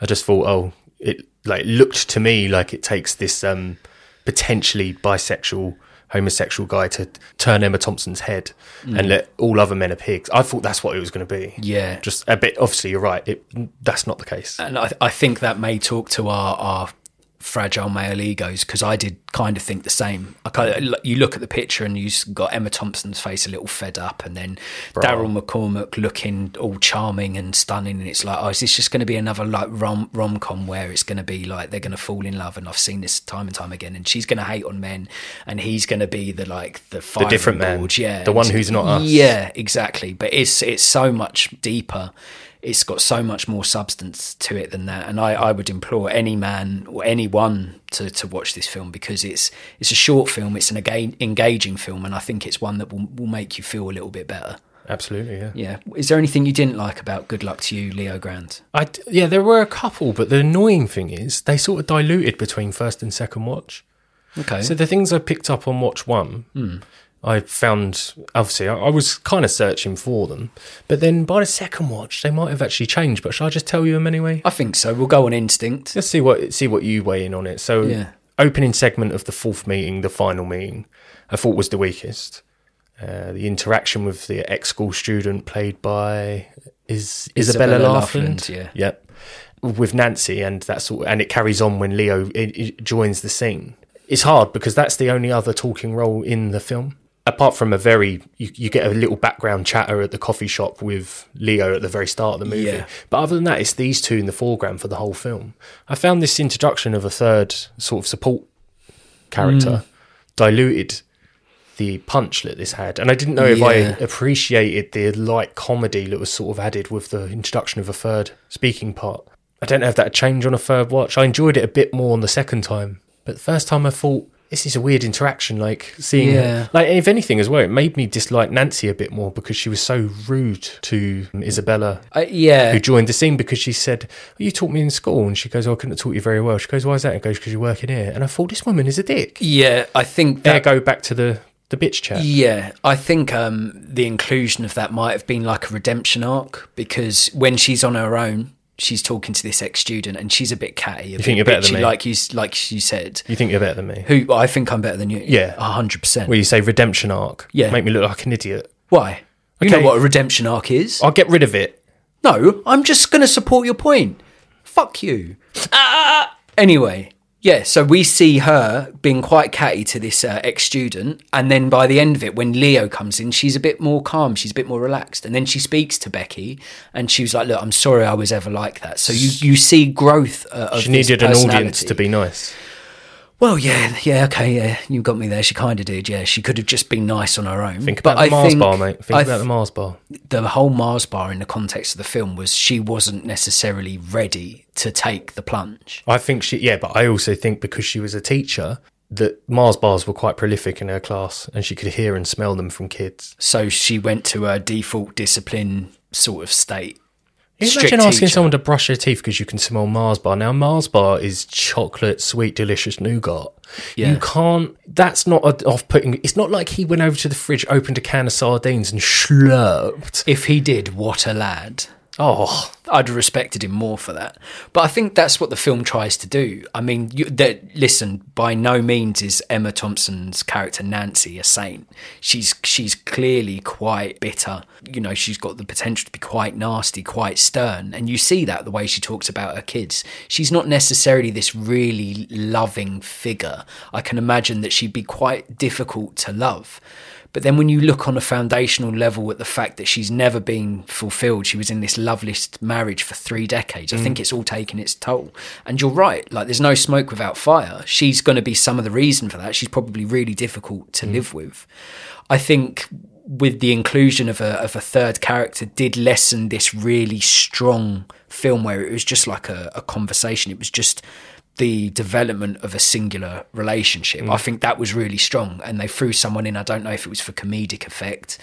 I just thought, oh, it like looked to me like it takes this um, potentially bisexual, homosexual guy to turn Emma Thompson's head and mm. let all other men appear. I thought that's what it was going to be. Yeah. just a bit. Obviously, you're right. It, that's not the case. and I, I think that may talk to our, our fragile male egos because I did kind of think the same. I kind of, you look at the picture and you've got Emma Thompson's face a little fed up, and then Daryl McCormack looking all charming and stunning, and it's like, oh, is this just going to be another like rom rom com where it's going to be like they're going to fall in love? And I've seen this time and time again, and she's going to hate on men, and he's going to be the like the firing different man. yeah, The one who's not us. yeah, exactly. But it's it's so much deeper. It's got so much more substance to it than that. And I, I would implore any man or anyone to, to watch this film because it's it's a short film. It's an engaging film, and I think it's one that will, will make you feel a little bit better. Absolutely, yeah. Yeah. Is there anything you didn't like about Good Luck to You, Leo Grande? I yeah, there were a couple, but the annoying thing is they sort of diluted between first and second watch. Okay. So the things I picked up on watch one, hmm. I found obviously I, I was kind of searching for them, but then by the second watch they might have actually changed. But shall I just tell you them anyway? I think so. We'll go on instinct. Let's see what see what you weigh in on it. So Yeah. opening segment of the fourth meeting, the final meeting, I thought was the weakest. Uh, the interaction with the ex school student played by is Isabella, Isabella Laughland. Laughland, yeah. Yep. With Nancy and that sort and it carries on when Leo i i joins the scene. It's hard because that's the only other talking role in the film. Apart from a very, you, you get a little background chatter at the coffee shop with Leo at the very start of the movie. Yeah. But other than that, it's these two in the foreground for the whole film. I found this introduction of a third sort of support character hmm. diluted the punch that this had. And I didn't know if I appreciated the light comedy that was sort of added with the introduction of a third speaking part. I don't know if that changed on a third watch. I enjoyed it a bit more on the second time. But the first time I thought, this is a weird interaction, like seeing Yeah. like if anything as well, it made me dislike Nancy a bit more because she was so rude to Isabella Uh, yeah. who joined the scene because she said, oh, "You taught me in school," and she goes, oh, "I couldn't have taught you very well." She goes, "Why is that?" And goes, "Because you're working here." And I thought this woman is a dick. Yeah. I think There that go back to the the bitch chat. Yeah, I think um, the inclusion of that might have been like a redemption arc because when she's on her own, she's talking to this ex student and she's a bit catty. A you bit think you're better than me? like you like you said. You think you're better than me? Who I think I'm better than you. Yeah. hundred percent. Well, you say redemption arc. Yeah. make me look like an idiot. Why? You Okay. know what a redemption arc is? I'll get rid of it. No, I'm just going to support your point. Fuck you. Anyway, yeah, so we see her being quite catty to this uh, ex student. And then by the end of it, when Leo comes in, she's a bit more calm. She's a bit more relaxed. And then she speaks to Becky and she was like, Look, I'm sorry I was ever like that. So you, you see growth uh, of She needed an audience to be nice. Well, yeah, yeah, okay, yeah, you got me there. She kind of did, yeah. She could have just been nice on her own. Think about but the Mars bar, mate. Think about the Mars bar. the whole Mars bar in the context of the film was she wasn't necessarily ready to take the plunge. I think she, yeah, but I also think because she was a teacher that Mars bars were quite prolific in her class, and she could hear and smell them from kids. So she went to her default discipline sort of state. Can you Strict imagine asking teacher. someone to brush their teeth because you can smell Mars bar? Now, Mars bar is chocolate, sweet, delicious nougat. Yeah. You can't, that's not a off putting. It's not like he went over to the fridge, opened a can of sardines, and slurped. If he did, what a lad. Oh, I'd have respected him more for that. But I think that's what the film tries to do. I mean, you, that listen, by no means is Emma Thompson's character Nancy a saint. She's she's clearly quite bitter. You know, she's got the potential to be quite nasty, quite stern, and you see that the way she talks about her kids. She's not necessarily this really loving figure. I can imagine that she'd be quite difficult to love. But then when you look on a foundational level at the fact that she's never been fulfilled, she was in this loveless marriage for three decades. I think mm. it's all taken its toll. And you're right, like there's no smoke without fire. She's going to be some of the reason for that. She's probably really difficult to mm. live with. I think with the inclusion of a of a third character did lessen this really strong film where it was just like a, a conversation. It was just the development of a singular relationship. I think that was really strong, and they threw someone in. I don't know if it was for comedic effect.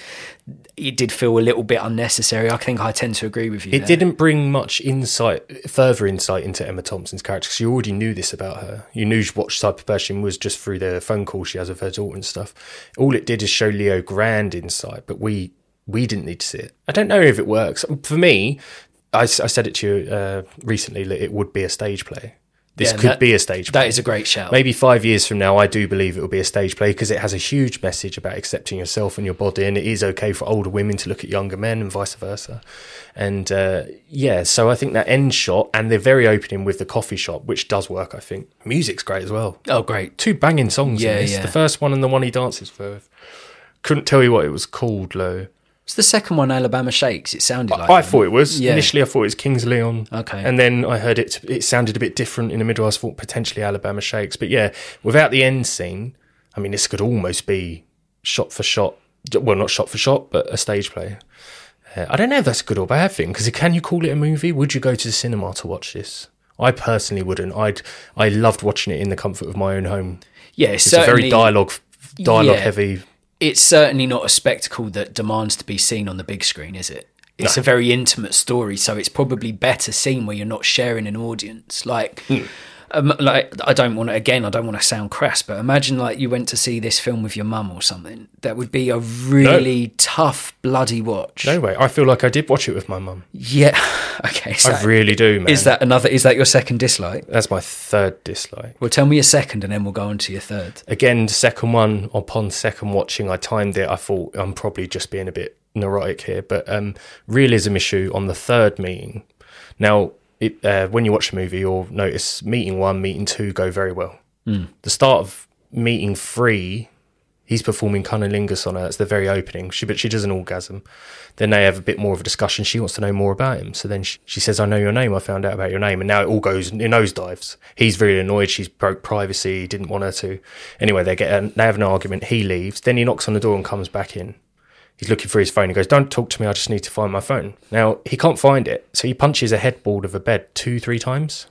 It did feel a little bit unnecessary. I think I tend to agree with you. it there. didn't bring much insight, further insight into Emma Thompson's character because you already knew this about her. You knew what type of person was just through the phone call she has with her daughter and stuff. All it did is show Leo Grande insight, but we we didn't need to see it. I don't know if it works. For me, I said it to you uh, recently that it would be a stage play. This Yeah, could that- be a stage play. That is a great shout. Maybe five years from now, I do believe it will be a stage play because it has a huge message about accepting yourself and your body, and it is okay for older women to look at younger men and vice versa. And uh, yeah, so I think that end shot and they're very opening with the coffee shop, which does work. I think music's great as well. Oh, great. Two banging songs. Yeah, yeah. The first one and the one he dances with. Couldn't tell you what it was called, though. It's the second one, Alabama Shakes. It sounded like. I them. thought it was. Yeah. Initially, I thought it was Kings Leon. Okay. And then I heard it, it sounded a bit different in the middle. I thought potentially Alabama Shakes. But yeah, without the end scene, I mean, this could almost be shot for shot. Well, not shot for shot, but a stage play. Uh, I don't know if that's a good or bad thing because can you call it a movie? Would you go to the cinema to watch this? I personally wouldn't. I'd I loved watching it in the comfort of my own home. Yeah, it's, It's a very dialogue dialogue Yeah. heavy. It's certainly not a spectacle that demands to be seen on the big screen, is it? It's a very intimate story, so it's probably better seen where you're not sharing an audience. Like, Hmm. Um, like I don't want to. Again, I don't want to sound crass, but imagine like you went to see this film with your mum or something. That would be a really tough, bloody watch. No way. I feel like I did watch it with my mum. Yeah. Okay. So I really do, man. is that another? Is that your second dislike? That's my third dislike. Well, tell me your second, and then we'll go on to your third. Again, the second one, upon second watching, I timed it. I thought I'm probably just being a bit neurotic here, but um, realism issue on the third meeting. Now, it, uh, when you watch a movie, you'll notice meeting one, meeting two go very well. The start of meeting three, he's performing cunnilingus on her. It's the very opening. She, but she does an orgasm. Then they have a bit more of a discussion. She wants to know more about him. So then she, she says, I know your name. I found out about your name. And now it all goes, it nosedives. He's really annoyed. She's broke privacy. Didn't want her to. Anyway, they get, a, they have an argument. He leaves. Then he knocks on the door and comes back in. He's looking for his phone. He goes, Don't talk to me. I just need to find my phone. Now, he can't find it. So he punches a headboard of a bed two, three times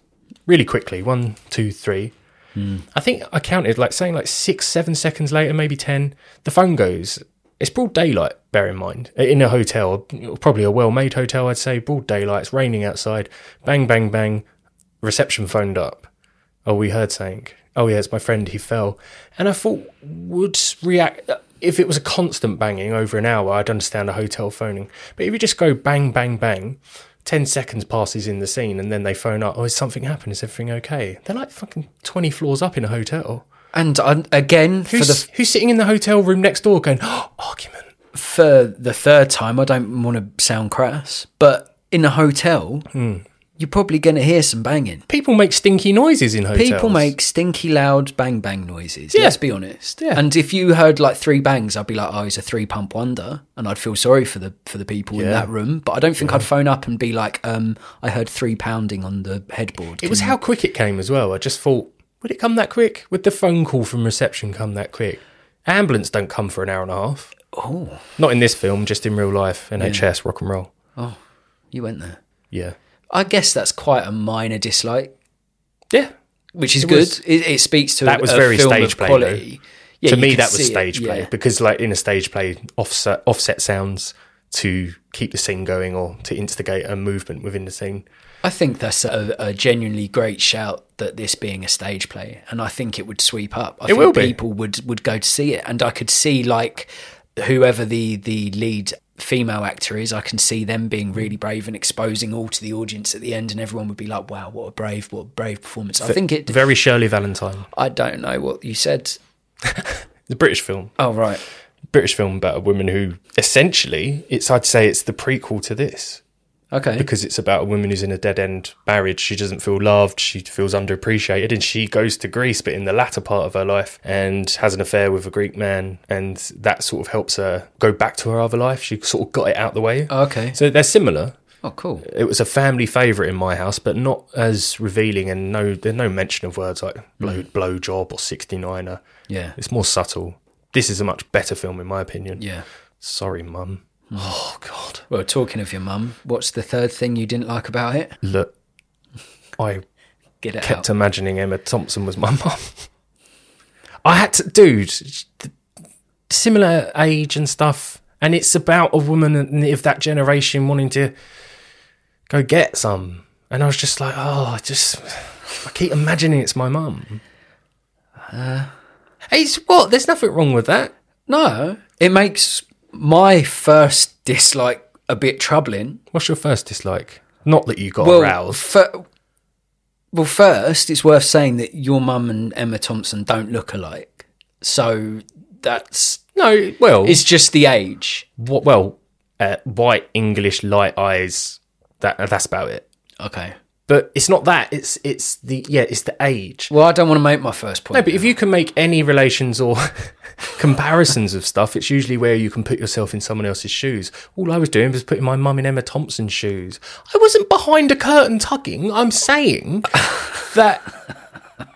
really quickly. One, two, three. Hmm. I think I counted like saying like six, seven seconds later, maybe 10. The phone goes. It's broad daylight, bear in mind. In a hotel, probably a well made hotel, I'd say. Broad daylight. It's raining outside. Bang, bang, bang. Reception phoned up. Oh, we heard something. Oh, yeah, it's my friend. He fell. And I thought, would react. If it was a constant banging over an hour, I'd understand a hotel phoning. But if you just go bang, bang, bang, 10 seconds passes in the scene and then they phone up, oh, has something happened? Is everything okay? They're like fucking 20 floors up in a hotel. And uh, again, for Who's, the who's sitting in the hotel room next door going, oh, argument? for the third time, I don't want to sound crass, but in a hotel, Hmm. You're probably going to hear some banging. People make stinky noises in hotels. People make stinky, loud bang bang noises. Yeah. Let's be honest. Yeah. And if you heard like three bangs, I'd be like, "Oh, he's a three pump wonder," and I'd feel sorry for the for the people in that room. But I don't think I'd phone up and be like, um, "I heard three pounding on the headboard." It was how quick it came as well. I just thought, would it come that quick? Would the phone call from reception come that quick? Ambulance don't come for an hour and a half. Oh, Not in this film, just in real life. In NHS, rock and roll. Oh, you went there. Yeah. I guess that's quite a minor dislike, Yeah. which is It good. was- it, it speaks to That a, was very film stage play, quality. Yeah, to me, that was see it, stage play yeah. because, like, in a stage play, offset offset sounds to keep the scene going or to instigate a movement within the scene. I think that's a, a genuinely great shout that this being a stage play, and I think it would sweep up. I think will be. people would would go to see it, and I could see like whoever the the lead female actor is, I can see them being really brave and exposing all to the audience at the end, and everyone would be like, "Wow, what a brave, what a brave performance!" I think it. Very Shirley Valentine, I don't know what you said. the British film. Oh right, British film about a woman who essentially, it's I'd say it's the prequel to this. Okay. because it's about a woman who's in a dead end marriage. She doesn't feel loved. She feels underappreciated, and she goes to Greece, but in the latter part of her life, and has an affair with a Greek man, and that sort of helps her go back to her other life. She sort of got it out the way. okay. So they're similar. Oh cool. It was a family favourite in my house, but not as revealing, and no, there's no mention of words like blow, mm. blow job or 69er. Yeah. It's more subtle. This is a much better film, in my opinion. Yeah. Sorry, mum. Oh, God. Well, talking of your mum, what's the third thing you didn't like about it? Look, I Get it kept out. imagining Emma Thompson was my mum. I had to, dude, similar age and stuff, and it's about a woman of that generation wanting to go get some, and I was just like, oh, I just, I keep imagining it's my mum. Uh, it's what? There's nothing wrong with that. No, it makes my first dislike a bit troubling. What's your first dislike? Not that you got Well, aroused. Well, first, it's worth saying that your mum and Emma Thompson don't look alike. So that's No, well, it's just the age. what, well, uh, white English light eyes. That that's about it. Okay. But it's not that. It's it's the yeah. It's the age. Well, I don't want to make my first point. No, but if you can make any relations or comparisons of stuff, it's usually where you can put yourself in someone else's shoes. All I was doing was putting my mum in Emma Thompson's shoes. I wasn't behind a curtain tugging. I'm saying that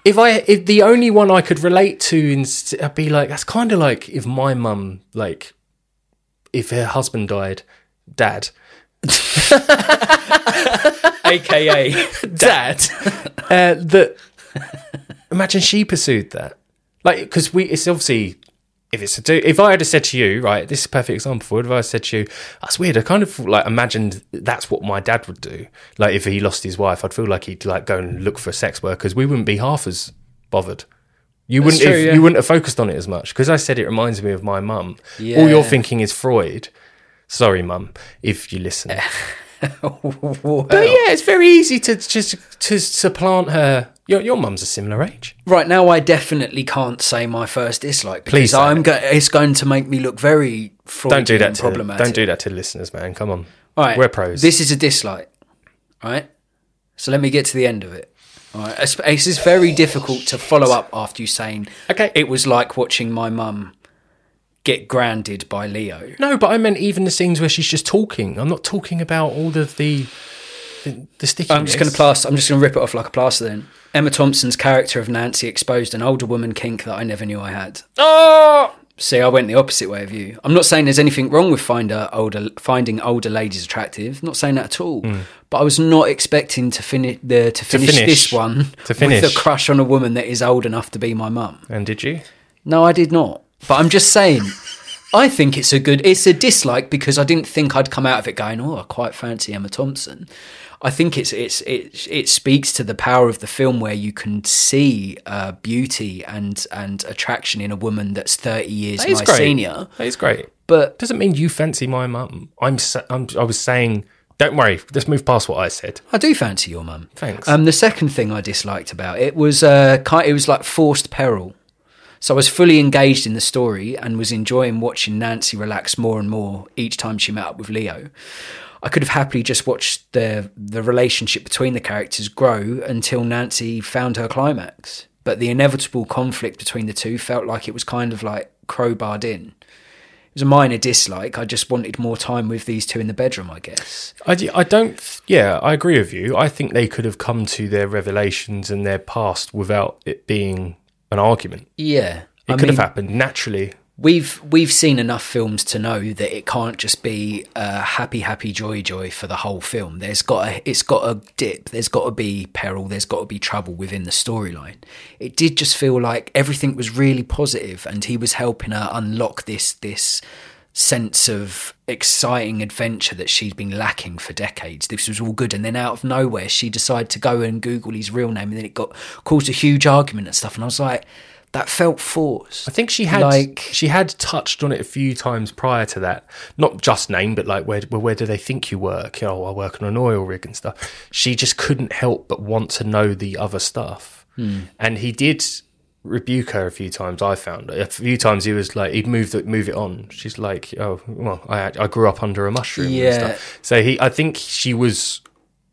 if I if the only one I could relate to, inst- I'd be like that's kind of like if my mum like if her husband died, dad. AKA dad. Uh, that imagine she pursued that. Like because we it's obviously if it's a do if i had said to you right this is a perfect example for it if i said to you that's weird i kind of like imagined that's what my dad would do. Like if he lost his wife i'd feel like he'd like go and look for sex workers we wouldn't be half as bothered. You wouldn't true, if, yeah. you wouldn't have focused on it as much because i said it reminds me of my mum. All you're thinking is freud. Sorry mum if you listen Well, but yeah, it's very easy to just to supplant her. Your your mum's a similar age. Right now, I definitely can't say my first dislike because Please I'm go- it's going to make me look very Freudian Don't do that to problematic. don't do that to listeners, man. Come on, All right, we're pros. This is a dislike, right? So let me get to the end of it. All right, it's, this is very difficult to follow up after you saying Okay. It was like watching my mum get grounded by Leo. no, but I meant even the scenes where she's just talking. I'm not talking about all of the the, the stickiness. I'm just going to plaster. I'm just going to rip it off like a plaster. Then Emma Thompson's character of Nancy exposed an older woman kink that I never knew I had. Oh, See, I went the opposite way of you. I'm not saying there's anything wrong with finder older, finding older ladies attractive. Not saying that at all. Hmm. But I was not expecting to finish the to finish, finish. this one To finish. with a crush on a woman that is old enough to be my mum. and did you? No, I did not. But I'm just saying. I think it's a good. It's a dislike because I didn't think I'd come out of it going, "Oh, I quite fancy Emma Thompson." I think it's it's it it speaks to the power of the film where you can see uh, beauty and and attraction in a woman that's thirty years That my great. senior. That is great. But Doesn't mean you fancy my mum. I'm, I'm I was saying. Don't worry. Let's move past what I said. I do fancy your mum. Thanks. Um, the second thing I disliked about it was uh, it was like forced peril. So I was fully engaged in the story and was enjoying watching Nancy relax more and more each time she met up with Leo. I could have happily just watched the the relationship between the characters grow until Nancy found her climax. But the inevitable conflict between the two felt like it was kind of like crowbarred in. It was a minor dislike. I just wanted more time with these two in the bedroom, I guess. I, I don't. Yeah, I agree with you. I think they could have come to their revelations and their past without it being an argument. Yeah. It I could have happened naturally. We've we've seen enough films to know that it can't just be uh, happy, happy, joy, joy for the whole film. There's got a, it's got a dip. There's got to be peril. There's got to be trouble within the storyline. It did just feel like everything was really positive, and he was helping her unlock this this sense of exciting adventure that she'd been lacking for decades. This was all good, and then out of nowhere, she decided to go and Google his real name, and then it got caused a huge argument and stuff. And I was like, that felt forced. I think she had Like- she had touched on it a few times prior to that. Not just name, but like where where do they think you work? Oh, I work on an oil rig and stuff. She just couldn't help but want to know the other stuff. Hmm. And he did rebuke her a few times. I found a few times he was like he'd move it move it on. She's like, oh well, I I grew up under a mushroom. Yeah. And stuff. So he, I think she was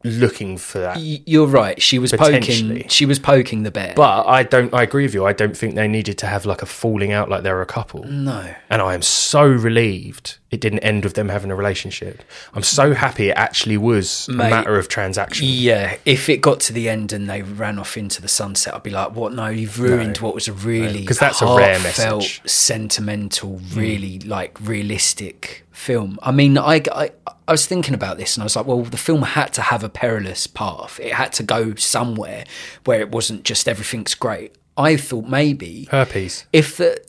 looking for that. Y- You're right. She was poking. She was poking the bear. But I don't. I agree with you. I don't think they needed to have like a falling out like they're a couple. no. And I am so relieved it didn't end with them having a relationship. I'm so happy it actually was Mate, a matter of transaction. Yeah, if it got to the end and they ran off into the sunset, I'd be like, "What? No, you've ruined what was a really 'cause that's a rare message. sentimental, hmm. really like realistic film." I mean, I, I I was thinking about this and I was like, "Well, the film had to have a perilous path. It had to go somewhere where it wasn't just everything's great." I thought maybe Herpes. if the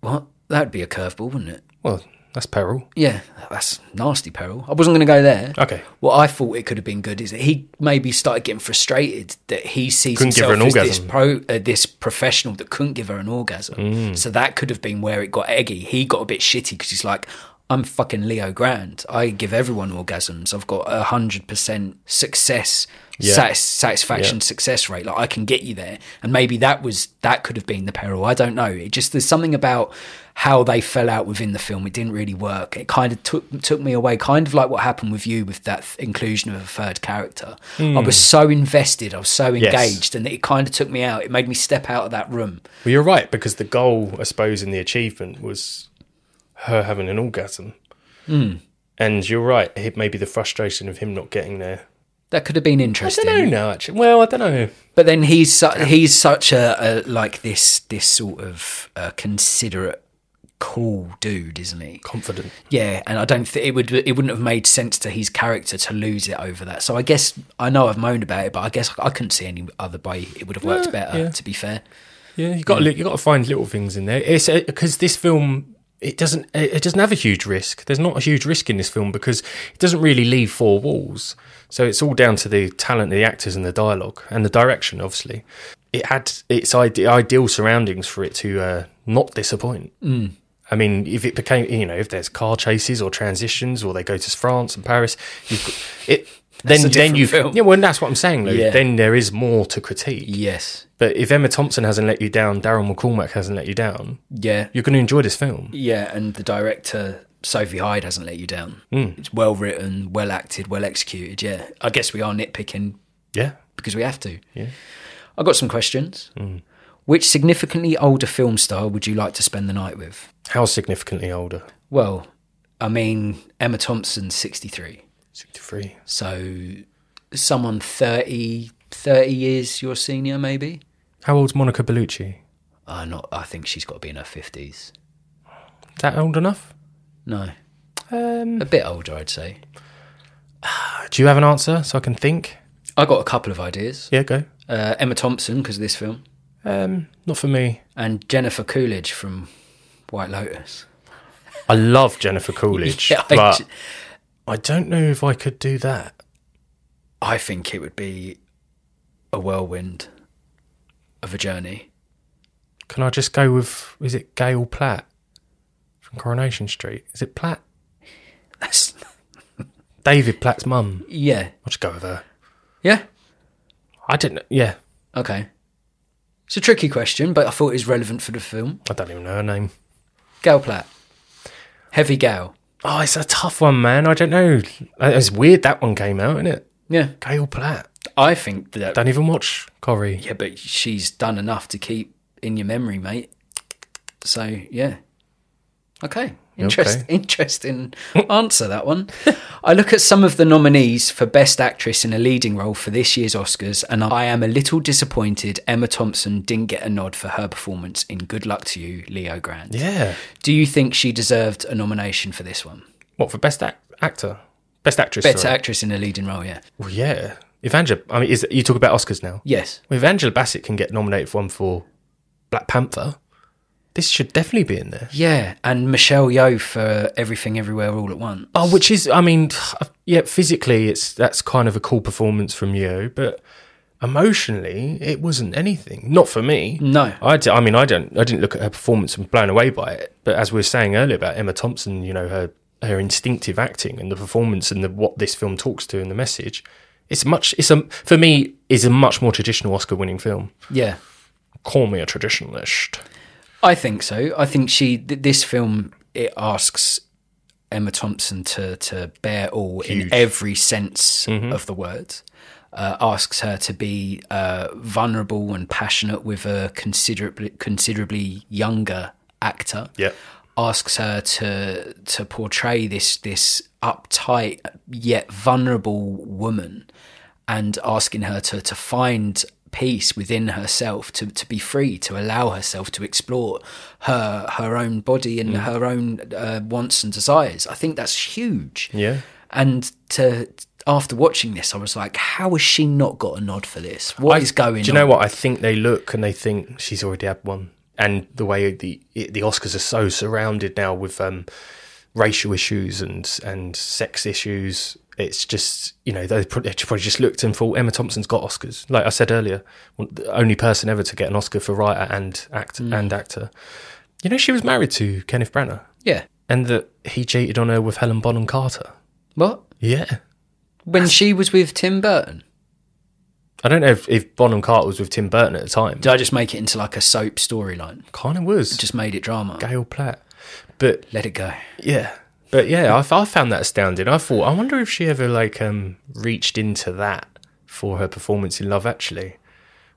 what that'd be a curveball, wouldn't it? Well, that's peril. Yeah, that's nasty peril. I wasn't going to go there. Okay. What I thought it could have been good is that he maybe started getting frustrated that he sees Couldn't himself as this pro, uh, this professional that couldn't give her an orgasm. Mm. So that could have been where it got eggy. He got a bit shitty because he's like, I'm fucking Leo Grande. I give everyone orgasms. I've got a hundred percent success, Yeah. satis- satisfaction, Yeah. success rate. Like I can get you there, and maybe that was that could have been the peril. I don't know. It just there's something about how they fell out within the film. It didn't really work. It kind of took took me away. Kind of like what happened with you with that th- inclusion of a third character. I was so invested. I was so Hmm. Yes. engaged, and it kind of took me out. It made me step out of that room. Well, you're right because the goal, I suppose, in the achievement was her having an orgasm. Hmm. And you're right. It may be the frustration of him not getting there. That could have been interesting. I don't know now. Actually, well, I don't know. But then he's su- he's such a, a like this this sort of uh, considerate, cool dude, isn't he? Confident. Yeah, and I don't think it would it wouldn't have made sense to his character to lose it over that. So I guess I know I've moaned about it, but I guess I couldn't see any other way it would have worked Yeah, better. yeah. To be fair, Yeah, you got to look you got to find little things in there. It's because this film it doesn't it doesn't have a huge risk. There's not a huge risk in this film because it doesn't really leave four walls. So it's all down to the talent of the actors and the dialogue and the direction. Obviously, it had its ide- ideal surroundings for it to uh, not disappoint. Mm. I mean, if it became you know if there's car chases or transitions or they go to France and Paris, it. Then, then you, yeah. Well, that's what I'm saying. Though. Yeah. Then there is more to critique. yes, But if Emma Thompson hasn't let you down, Daryl McCormack hasn't let you down, yeah, you're going to enjoy this film. yeah, and the director Sophie Hyde hasn't let you down. Hmm. It's well written, well acted, well executed. Yeah, I guess we are nitpicking Yeah. because we have to. Yeah. I've got some questions. Which significantly older film star would you like to spend the night with? How significantly older? Well, I mean, Emma Thompson's 63. 63. So someone 30, 30 years your senior, maybe? How old's Monica Bellucci? Uh, not, I think she's got to be in her 50s. Is that old enough? No, Um, a bit older, I'd say. do you have an answer so I can think? I got a couple of ideas. Yeah, go. Uh, Emma Thompson, because of this film, Um, not for me. and Jennifer Coolidge from White Lotus. I love Jennifer Coolidge, Yeah, I but j- I don't know if I could do that. I think it would be a whirlwind of a journey. Can I just go with, is it Gail Platt from Coronation Street? Is it Platt? That's, David Platt's mum. yeah. I'll just go with her. Yeah. I didn't, yeah, Okay. It's a tricky question, but I thought it was relevant for the film. I don't even know her name. Gal Platt. Heavy gal. Oh, it's a tough one, man. I don't know. Uh, it's weird that one came out, isn't it? Yeah. Gail Platt. I think that. Don't even watch Corrie. Yeah, but she's done enough to keep in your memory, mate. So, yeah. Okay. Interest, Okay. Interesting answer, that one. I look at some of the nominees for Best Actress in a Leading Role for this year's Oscars, and I am a little disappointed Emma Thompson didn't get a nod for her performance in Good Luck to You, Leo Grande. Yeah. Do you think she deserved a nomination for this one? What for best ac- actor? Best actress. Best sorry. actress in a leading role, yeah. Well, yeah. If Angela, I mean, is you talk about Oscars now? Yes. Well, Bassett can get nominated for one for Black Panther, this should definitely be in there. Yeah, and Michelle Yeoh for Everything Everywhere All at Once. Oh, which is, I mean, yeah, physically, it's that's kind of a cool performance from you, but emotionally, it wasn't anything. Not for me. No. I, d- I mean, I don't, I didn't look at her performance and blown away by it. But as we were saying earlier about Emma Thompson, you know, her her instinctive acting and the performance and the, what this film talks to and the message, it's much. It's a for me is a much more traditional Oscar winning film. Yeah. Call me a traditionalist. I think so. I think she th- this film it asks Emma Thompson to to bear all in every sense of the word. Uh, asks her to be uh, vulnerable and passionate with a considerably considerably younger actor. Yeah. Asks her to to portray this this uptight yet vulnerable woman, and asking her to to find peace within herself to, to be free to allow herself to explore her her own body and her own uh, wants and desires i think that's huge Yeah. and to after watching this i was like how has she not got a nod for this What is going Do you on know what? I think they look and they think she's already had one. And the way the the Oscars are so surrounded now with um, racial issues and and sex issues, it's just you know they probably, just looked and thought Emma Thompson's got Oscars. Like I said earlier, the only person ever to get an Oscar for writer and act Hmm. and actor. You know, she was married to Kenneth Branagh. yeah and that he cheated on her with Helen Bonham Carter. What? Yeah. When she was with Tim Burton? I don't know if, if Bonham Carter was with Tim Burton at the time. Did I just make it into like a soap storyline? Kind of was. Just made it drama. Gail Platt. But Let it go. yeah. But yeah, I, I found that astounding. I thought, I wonder if she ever like um reached into that for her performance in Love Actually.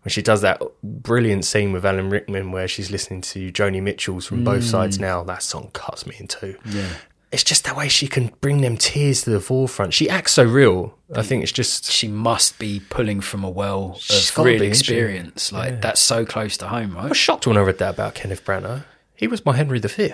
When she does that brilliant scene with Alan Rickman where she's listening to Joni Mitchell's from both sides now, that song cuts me in two. Yeah. It's just the way she can bring them tears to the forefront. She acts so real. I think it's just She must be pulling from a well of real experience. Like that's so close to home, I was shocked when I read that about Kenneth Branagh. He was my Henry V.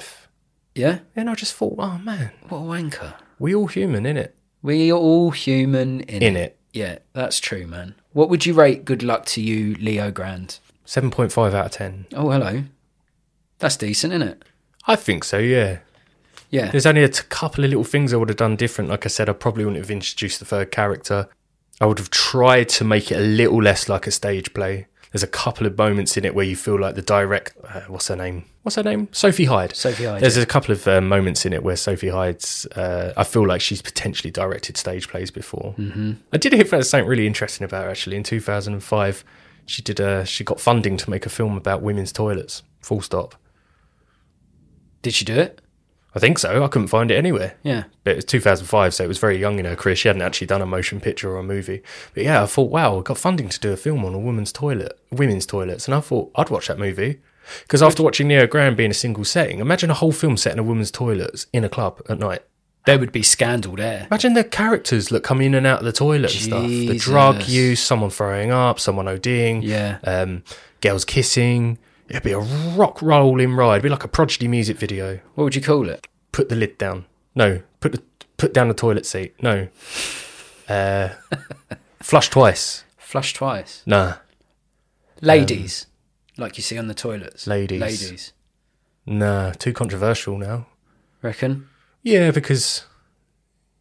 Yeah. And I just thought, oh man, What a wanker. we all human, innit? We are all human in, In it. Yeah, that's true, man. What would you rate Good Luck to You, Leo Grande? 7.5 out of 10. Oh, hello. That's decent, isn't it? I think so, yeah. Yeah. There's only a t- couple of little things I would have done different. Like I said, I probably wouldn't have introduced the third character. I would have tried to make it a little less like a stage play. There's a couple of moments in it where you feel like the direct. Uh, what's her name? What's her name? Sophie Hyde. Sophie Hyde, There's yeah. a couple of uh, moments in it where Sophie Hyde's. Uh, I feel like she's potentially directed stage plays before. Mm-hmm. I did hear something really interesting about her actually. In 2005, she did. A, she got funding to make a film about women's toilets. Full stop. Did she do it? I think so. I couldn't find it anywhere. Yeah. But it was 2005, so it was very young in her career. She hadn't actually done a motion picture or a movie. But yeah, I thought, wow, I got funding to do a film on a woman's toilet, women's toilets, and I thought I'd watch that movie because after watching Leo Grande being a single setting, imagine a whole film set in a woman's toilets in a club at night. There would be scandal there. Imagine the characters that come in and out of the toilet and stuff. The drug Jesus. use, someone throwing up, someone ODing, Yeah. um, girls kissing. It'd be a rock rolling ride. It'd be like a prodigy music video. What would you call it? put the lid down. No, put the put down the toilet seat. No. Uh, flush twice. Flush twice. Nah. Ladies. Like you see on the toilets. Ladies. Ladies. Nah. Too controversial now. Reckon? Yeah, because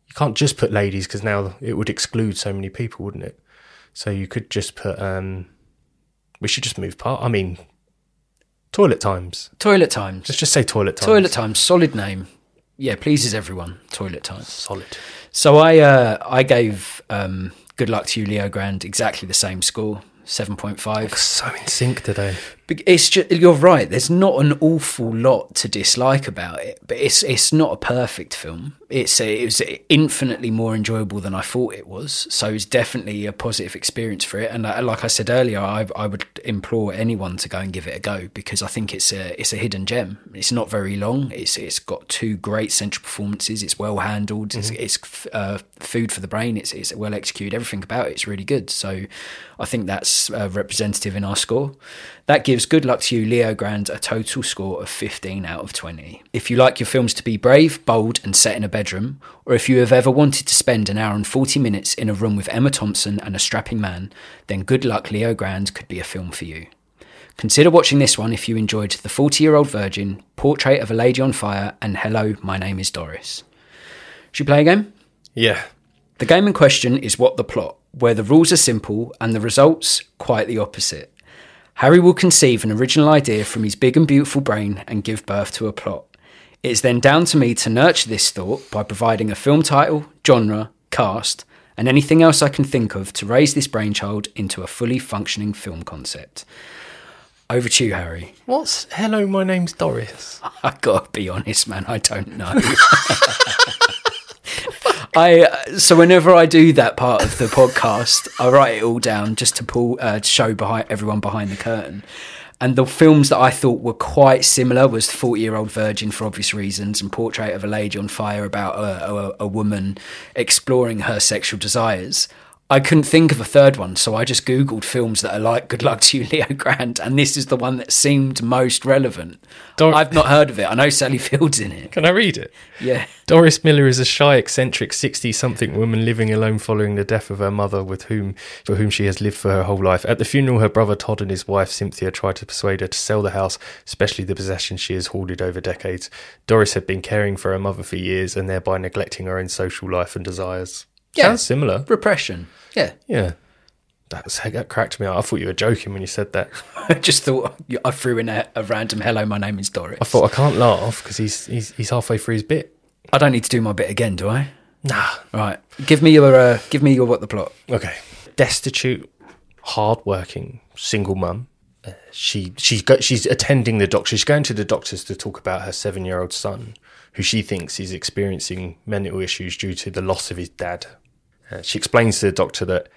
you can't just put ladies because now it would exclude so many people, wouldn't it? So you could just put. um We should just move part. I mean, toilet times. Toilet times. Let's just say toilet times. Toilet times. Solid name. Yeah, pleases everyone. Toilet times. Solid. So I uh, I gave um, Good Luck to You, Leo Grande, exactly the same score, seven point five. So in sync today. It's just, you're right. There's not an awful lot to dislike about it, but it's it's not a perfect film. It's a, it was infinitely more enjoyable than I thought it was. So it's definitely a positive experience for it. And uh, like I said earlier, I, I would implore anyone to go and give it a go because I think it's a it's a hidden gem. It's not very long. It's it's got two great central performances. It's well handled. It's, it's uh, food for the brain. It's it's well executed. Everything about it's really good. So I think that's uh, representative in our score. That gives Good Luck to You, Leo Grande, a total score of 15 out of 20. If you like your films to be brave, bold, and set in a bedroom, or if you have ever wanted to spend an hour and 40 minutes in a room with Emma Thompson and a strapping man, then Good Luck, Leo Grande could be a film for you. Consider watching this one if you enjoyed The 40 Year Old Virgin, Portrait of a Lady on Fire, and Hello, My Name is Doris. Should we play a game? Yeah. The game in question is What the Plot, where the rules are simple and the results quite the opposite. Harry will conceive an original idea from his big and beautiful brain and give birth to a plot. It is then down to me to nurture this thought by providing a film title, genre, cast, and anything else I can think of to raise this brainchild into a fully functioning film concept. Over to you, Harry. What's hello? My name's Doris. I gotta be honest, man. I don't know. I so whenever I do that part of the podcast, I write it all down just to pull uh, to show behind everyone behind the curtain. And the films that I thought were quite similar was Forty Year Old Virgin for obvious reasons, and Portrait of a Lady on Fire about a, a, a woman exploring her sexual desires. I couldn't think of a third one, so I just Googled films that are like Good Luck to You, Leo Grande, and this is the one that seemed most relevant. Dor- I've not heard of it. I know Sally Field's in it. Can I read it? Yeah. Doris Miller is a shy, eccentric, sixty-something woman living alone following the death of her mother, with whom for whom she has lived for her whole life. At the funeral, her brother Todd and his wife Cynthia try to persuade her to sell the house, especially the possessions she has hoarded over decades. Doris had been caring for her mother for years and thereby neglecting her own social life and desires. Yeah. Sounds similar. Repression. Yeah. Yeah. That's, that cracked me up. I thought you were joking when you said that. I just thought I threw in a, a random hello. My name is Doris. I thought I can't laugh because he's, he's he's halfway through his bit. I don't need to do my bit again, do I? Nah. Right. Give me your uh, give me your what the plot. Okay. Destitute, hardworking, single mum. Uh, she she's go, she's attending the doctor. She's going to the doctors to talk about her seven year old son, who she thinks is experiencing mental issues due to the loss of his dad. Uh, she explains to the doctor that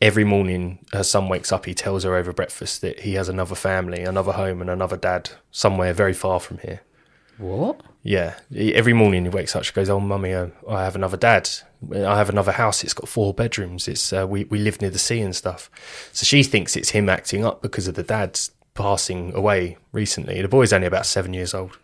every morning her son wakes up, he tells her over breakfast that he has another family, another home, and another dad somewhere very far from here. What? Yeah, every morning he wakes up. She goes, "Oh, mummy, uh, I have another dad. I have another house. It's got four bedrooms. It's uh, we we live near the sea and stuff." So she thinks it's him acting up because of the dad's passing away recently. The boy's only about seven years old,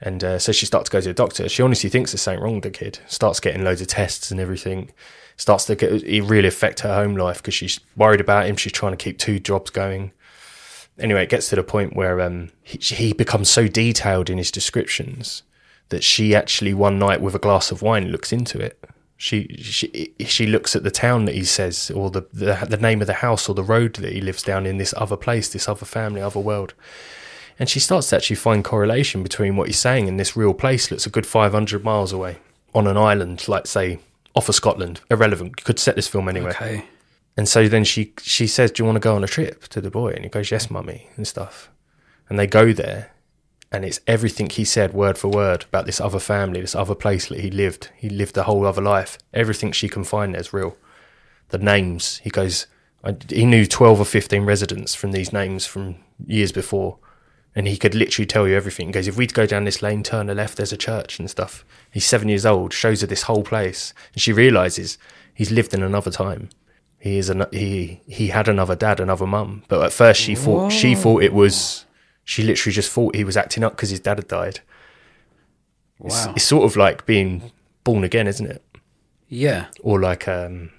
and uh, so she starts to go to the doctor. She honestly thinks there's something wrong with the kid. Starts getting loads of tests and everything. Starts to get it really affect her home life because she's worried about him. She's trying to keep two jobs going anyway, it gets to the point where um, he, he becomes so detailed in his descriptions that she actually one night with a glass of wine looks into it. She she she looks at the town that he says, or the, the the name of the house or the road that he lives down in this other place, this other family, other world, and she starts to actually find correlation between what he's saying and this real place that's a good five hundred miles away on an island, like say off of Scotland. Irrelevant. You could set this film anywhere. Okay. And so then she she says, "Do you want to go on a trip to the boy?" And he goes, "Yes, mummy," and stuff. And they go there, and it's everything he said, word for word, about this other family, this other place that he lived. He lived the whole other life. Everything she can find there is real. The names, he goes, I, he knew twelve or fifteen residents from these names from years before, and he could literally tell you everything. He goes, if we'd go down this lane, turn the left, there's a church and stuff. He's seven years old, shows her this whole place, and she realizes he's lived in another time he is an, he he had another dad, another mum. But at first she thought she thought it was she literally just thought he was acting up because his dad had died. It's, Wow. it's sort of like being born again, isn't it? Yeah. Or like um,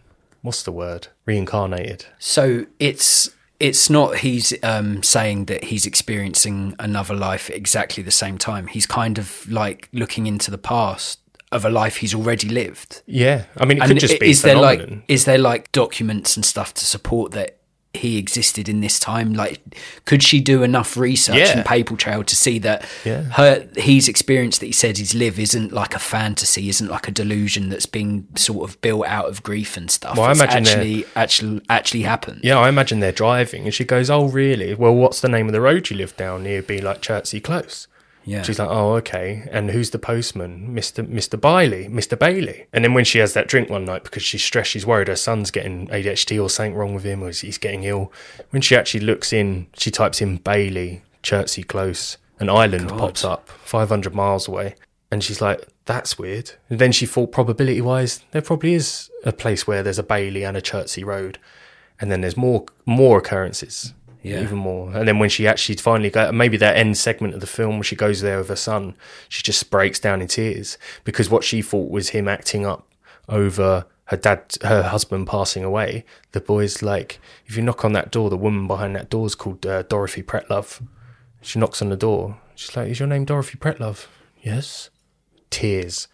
what's the word? Reincarnated. So it's it's not he's um, saying that he's experiencing another life exactly the same time. He's kind of like looking into the past of a life he's already lived. Yeah, I mean it And could just be is there like is there like documents and stuff to support that he existed in this time? Like, could she do enough research Yeah. and paper trail to see that Yeah. her his experience that he said he's live isn't like a fantasy, isn't like a delusion that's being sort of built out of grief and stuff? Well, I imagine actually actually actually happened. Yeah, I imagine they're driving, and she goes, "Oh, really? Well, what's the name of the road you live down near? Be like Chertsey Close." Yeah. She's like, "Oh, okay." And who's the postman? Mister Mister Bailey, Mister Bailey. And then when she has that drink one night because she's stressed, she's worried her son's getting ADHD or something wrong with him, or he's getting ill. When she actually looks in, she types in Bailey, Chertsey Close, an island pops up, five hundred miles away, and she's like, "That's weird." And then she thought, probability-wise, there probably is a place where there's a Bailey and a Chertsey Road, and then there's more more occurrences Yeah. even more. And then when she actually finally go, maybe that end segment of the film where she goes there with her son, she just breaks down in tears because what she thought was him acting up over her dad, her husband passing away. The boy's like, if you knock on that door, the woman behind that door is called uh, Dorothy Pretlove. She knocks on the door. She's like, "Is your name Dorothy Pretlove?" Yes. Tears.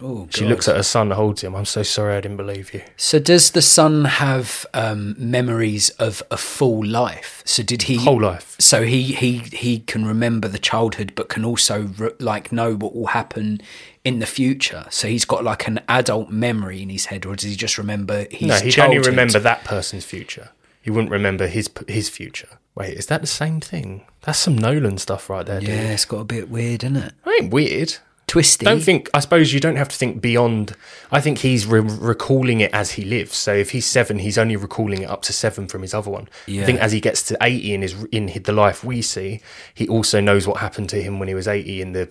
Oh, She looks at her son, holds him. I'm so sorry, I didn't believe you. So does the son have um, memories of a full life? So did he Whole life. So he he he can remember the childhood, but can also re- like know what will happen in the future. So he's got like an adult memory in his head, or does he just remember his No, he'd childhood? only remember that person's future. He wouldn't remember his his future. Wait, is that the same thing? That's some Nolan stuff right there, dude. Yeah, it's got a bit weird, isn't it? It ain't weird. Twisty. Don't think. I suppose you don't have to think beyond. I think he's re- recalling it as he lives. So if he's seven, he's only recalling it up to seven from his other one. Yeah. I think as he gets to eighty in his in the life we see, he also knows what happened to him when he was eighty in the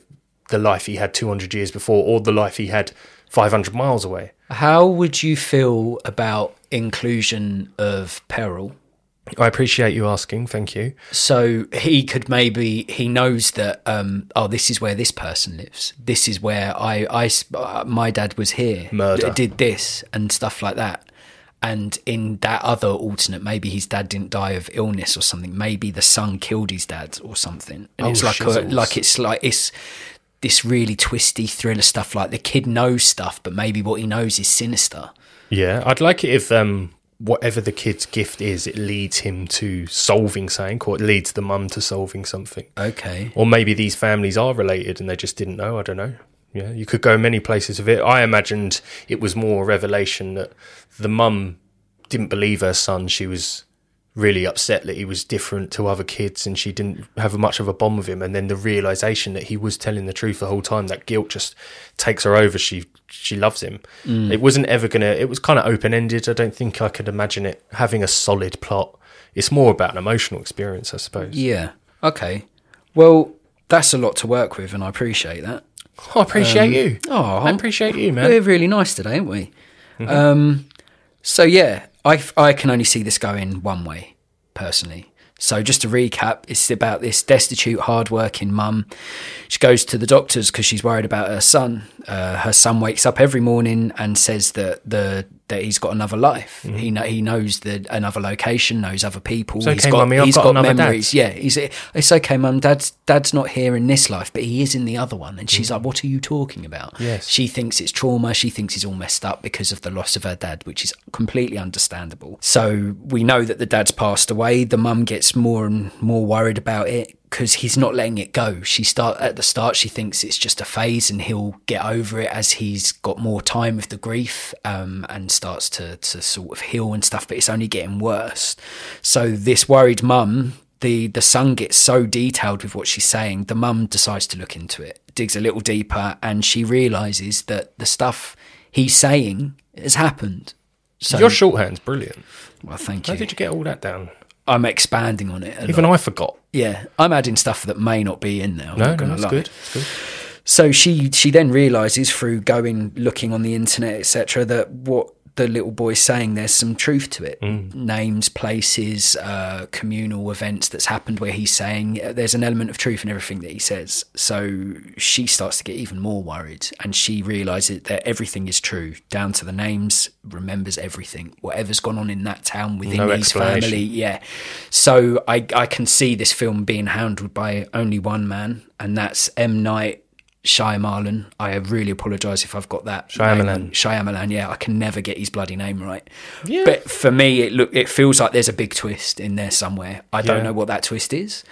the life he had two hundred years before, or the life he had five hundred miles away. How would you feel about inclusion of peril? I appreciate you asking. Thank you. So he could maybe he knows that um, oh this is where this person lives. This is where I. uh, my dad was here. Murder. d- did this and stuff like that. And in that other alternate, maybe his dad didn't die of illness or something. Maybe the son killed his dad or something. And Oh, it's like a, like it's like it's this really twisty thriller stuff. Like the kid knows stuff, but maybe what he knows is sinister. Yeah, I'd like it if um, whatever the kid's gift is, it leads him to solving something, or it leads the mum to solving something. Okay. Or maybe these families are related and they just didn't know. I don't know. Yeah, you could go many places with it. I imagined it was more a revelation that the mum didn't believe her son. She was really upset that he was different to other kids and she didn't have much of a bond with him. And then the realization that he was telling the truth the whole time, that guilt just takes her over. She she loves him. Mm. It wasn't ever gonna. It was kind of open ended. I don't think I could imagine it having a solid plot. It's more about an emotional experience, I suppose. Yeah. Okay. Well, that's a lot to work with, and I appreciate that. I appreciate um, you. Oh, I appreciate you, man. We're really nice today, aren't we? Mm-hmm. Um, so yeah, I I can only see this going one way, personally. So just to recap, it's about this destitute, hard-working mum. She goes to the doctors because she's worried about her son. Uh, her son wakes up every morning and says that the that he's got another life. He know, he knows the another location, knows other people. It's he's okay, got mummy, I've he's got got, another dad. memories. Yeah, he's it's okay, mum. Dad's dad's not here in this life, but he is in the other one. And she's like, "What are you talking about?" Mm. Yes. she thinks it's trauma. She thinks he's all messed up because of the loss of her dad, which is completely understandable. So we know that the dad's passed away. The mum gets more and more worried about it because he's not letting it go. She start at the start. She thinks it's just a phase, and he'll get over it as he's got more time with the grief um, and starts to to sort of heal and stuff. But it's only getting worse. So this worried mum the the son gets so detailed with what she's saying the mum decides to look into it digs a little deeper and she realizes that the stuff he's saying has happened so Your shorthand's brilliant. well thank you. How did you get all that down? i'm expanding on it Even lot. I forgot. Yeah i'm adding stuff that may not be in there I'm No, not no, that's lie. good. That's good. So she she then realizes through going looking on the internet etc that what the little boy saying there's some truth to it. Names, places, uh, communal events that's happened where he's saying uh, there's an element of truth in everything that he says. So she starts to get even more worried, and she realizes that everything is true down to the names. Remembers everything, whatever's gone on in that town within No his family. Yeah. So I I can see this film being handled by only one man, and that's M Night Shyamalan. I really apologise if I've got that. Shyamalan. Shyamalan. Yeah, I can never get his bloody name right. Yeah. But for me, it look it feels like there's a big twist in there somewhere. I don't Yeah. know what that twist is.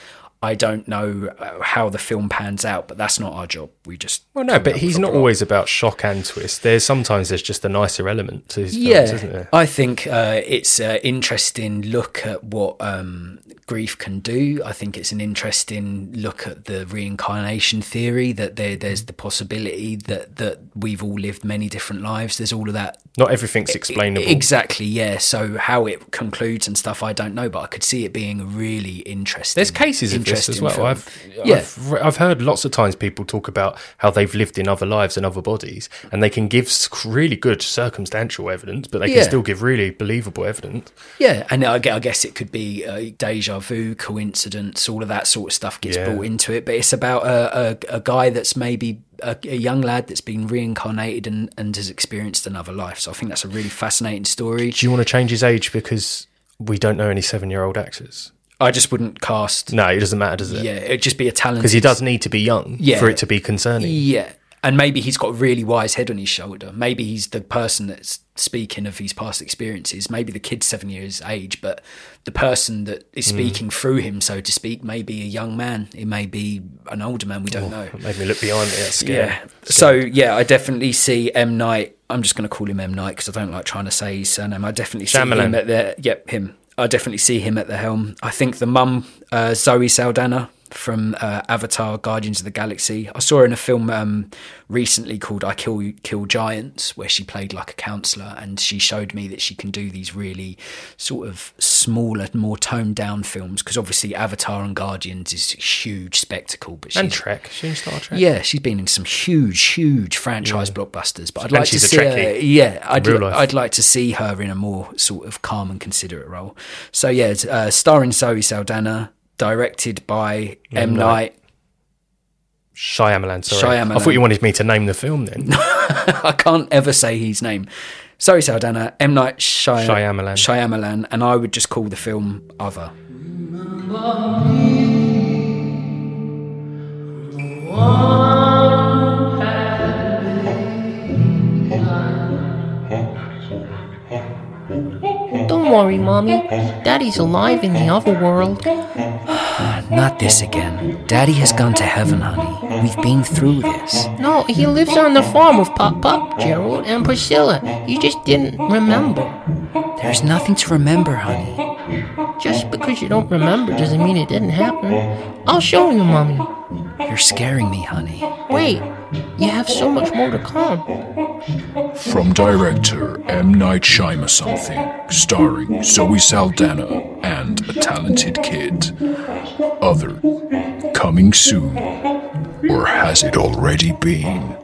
I don't know uh, how the film pans out, but that's not our job. We just Well, no, but he's not plot. always about shock and twist. There's sometimes there's just a nicer element to his films, yeah, isn't there? I think uh, it's an interesting look at what um, grief can do. I think it's an interesting look at the reincarnation theory that there, there's the possibility that that we've all lived many different lives. There's all of that. Not everything's explainable. Exactly, yeah. So how it concludes and stuff, I don't know, but I could see it being really interesting. There's cases of this as well. film. I've, yeah. I've I've heard lots of times people talk about how they've lived in other lives and other bodies, and they can give really good circumstantial evidence, but they can Yeah. still give really believable evidence. Yeah, and I I guess it could be uh, deja vu, coincidence, all of that sort of stuff gets Yeah. brought into it. But it's about a, a, a guy that's maybe a, a young lad that's been reincarnated and, and has experienced another life. So I think that's a really fascinating story. Do you want to change his age because we don't know any seven-year-old actors? I just wouldn't cast. No, it doesn't matter, does it? Yeah, it'd just be a talent. Because he does need to be young Yeah. for it to be concerning. Yeah. And maybe he's got a really wise head on his shoulder. Maybe he's the person that's speaking of his past experiences. Maybe the kid's seven years age, but the person that is Mm. speaking through him, so to speak, may be a young man. It may be an older man. We don't know. It made me look behind me. Yeah. So yeah, I definitely see M Night. I'm just going to call him M Night because I don't like trying to say his surname. I definitely see him at the. Yep, him. I definitely see him at the helm. I think the mum, uh, Zoe Saldana from uh, Avatar: Guardians of the Galaxy. I saw her in a film um, recently called "I Kill Kill Giants," where she played like a counselor, and she showed me that she can do these really sort of smaller, more toned down films. Because obviously, Avatar and Guardians is a huge spectacle, but she's And Trek. She in Star Trek. yeah, she's been in some huge, huge franchise blockbusters. But I'd like to see her. Yeah, I'd, real li- life. I'd like to see her in a more sort of calm and considerate role. So yeah, uh, starring Zoe Saldana, directed by M Night. Shyamalan, sorry. I thought you wanted me to name the film then. I can't ever say his name. Sorry, Saldana, M Night Shy- Shyamalan. Shyamalan, and I would just call the film Other. Don't worry, Mommy. Daddy's alive in the other world. Not this again. Daddy has gone to heaven, honey. We've been through this. No, he lives on the farm with Pop Pop, Gerald, and Priscilla. You just didn't remember. There's nothing to remember, honey. Just because you don't remember doesn't mean it didn't happen. I'll show you, Mommy. You're scaring me, honey. Wait, you have so much more to come. From director M. Night Shyamalan, starring Zoe Saldana and a talented kid. Other, coming soon, or has it already been?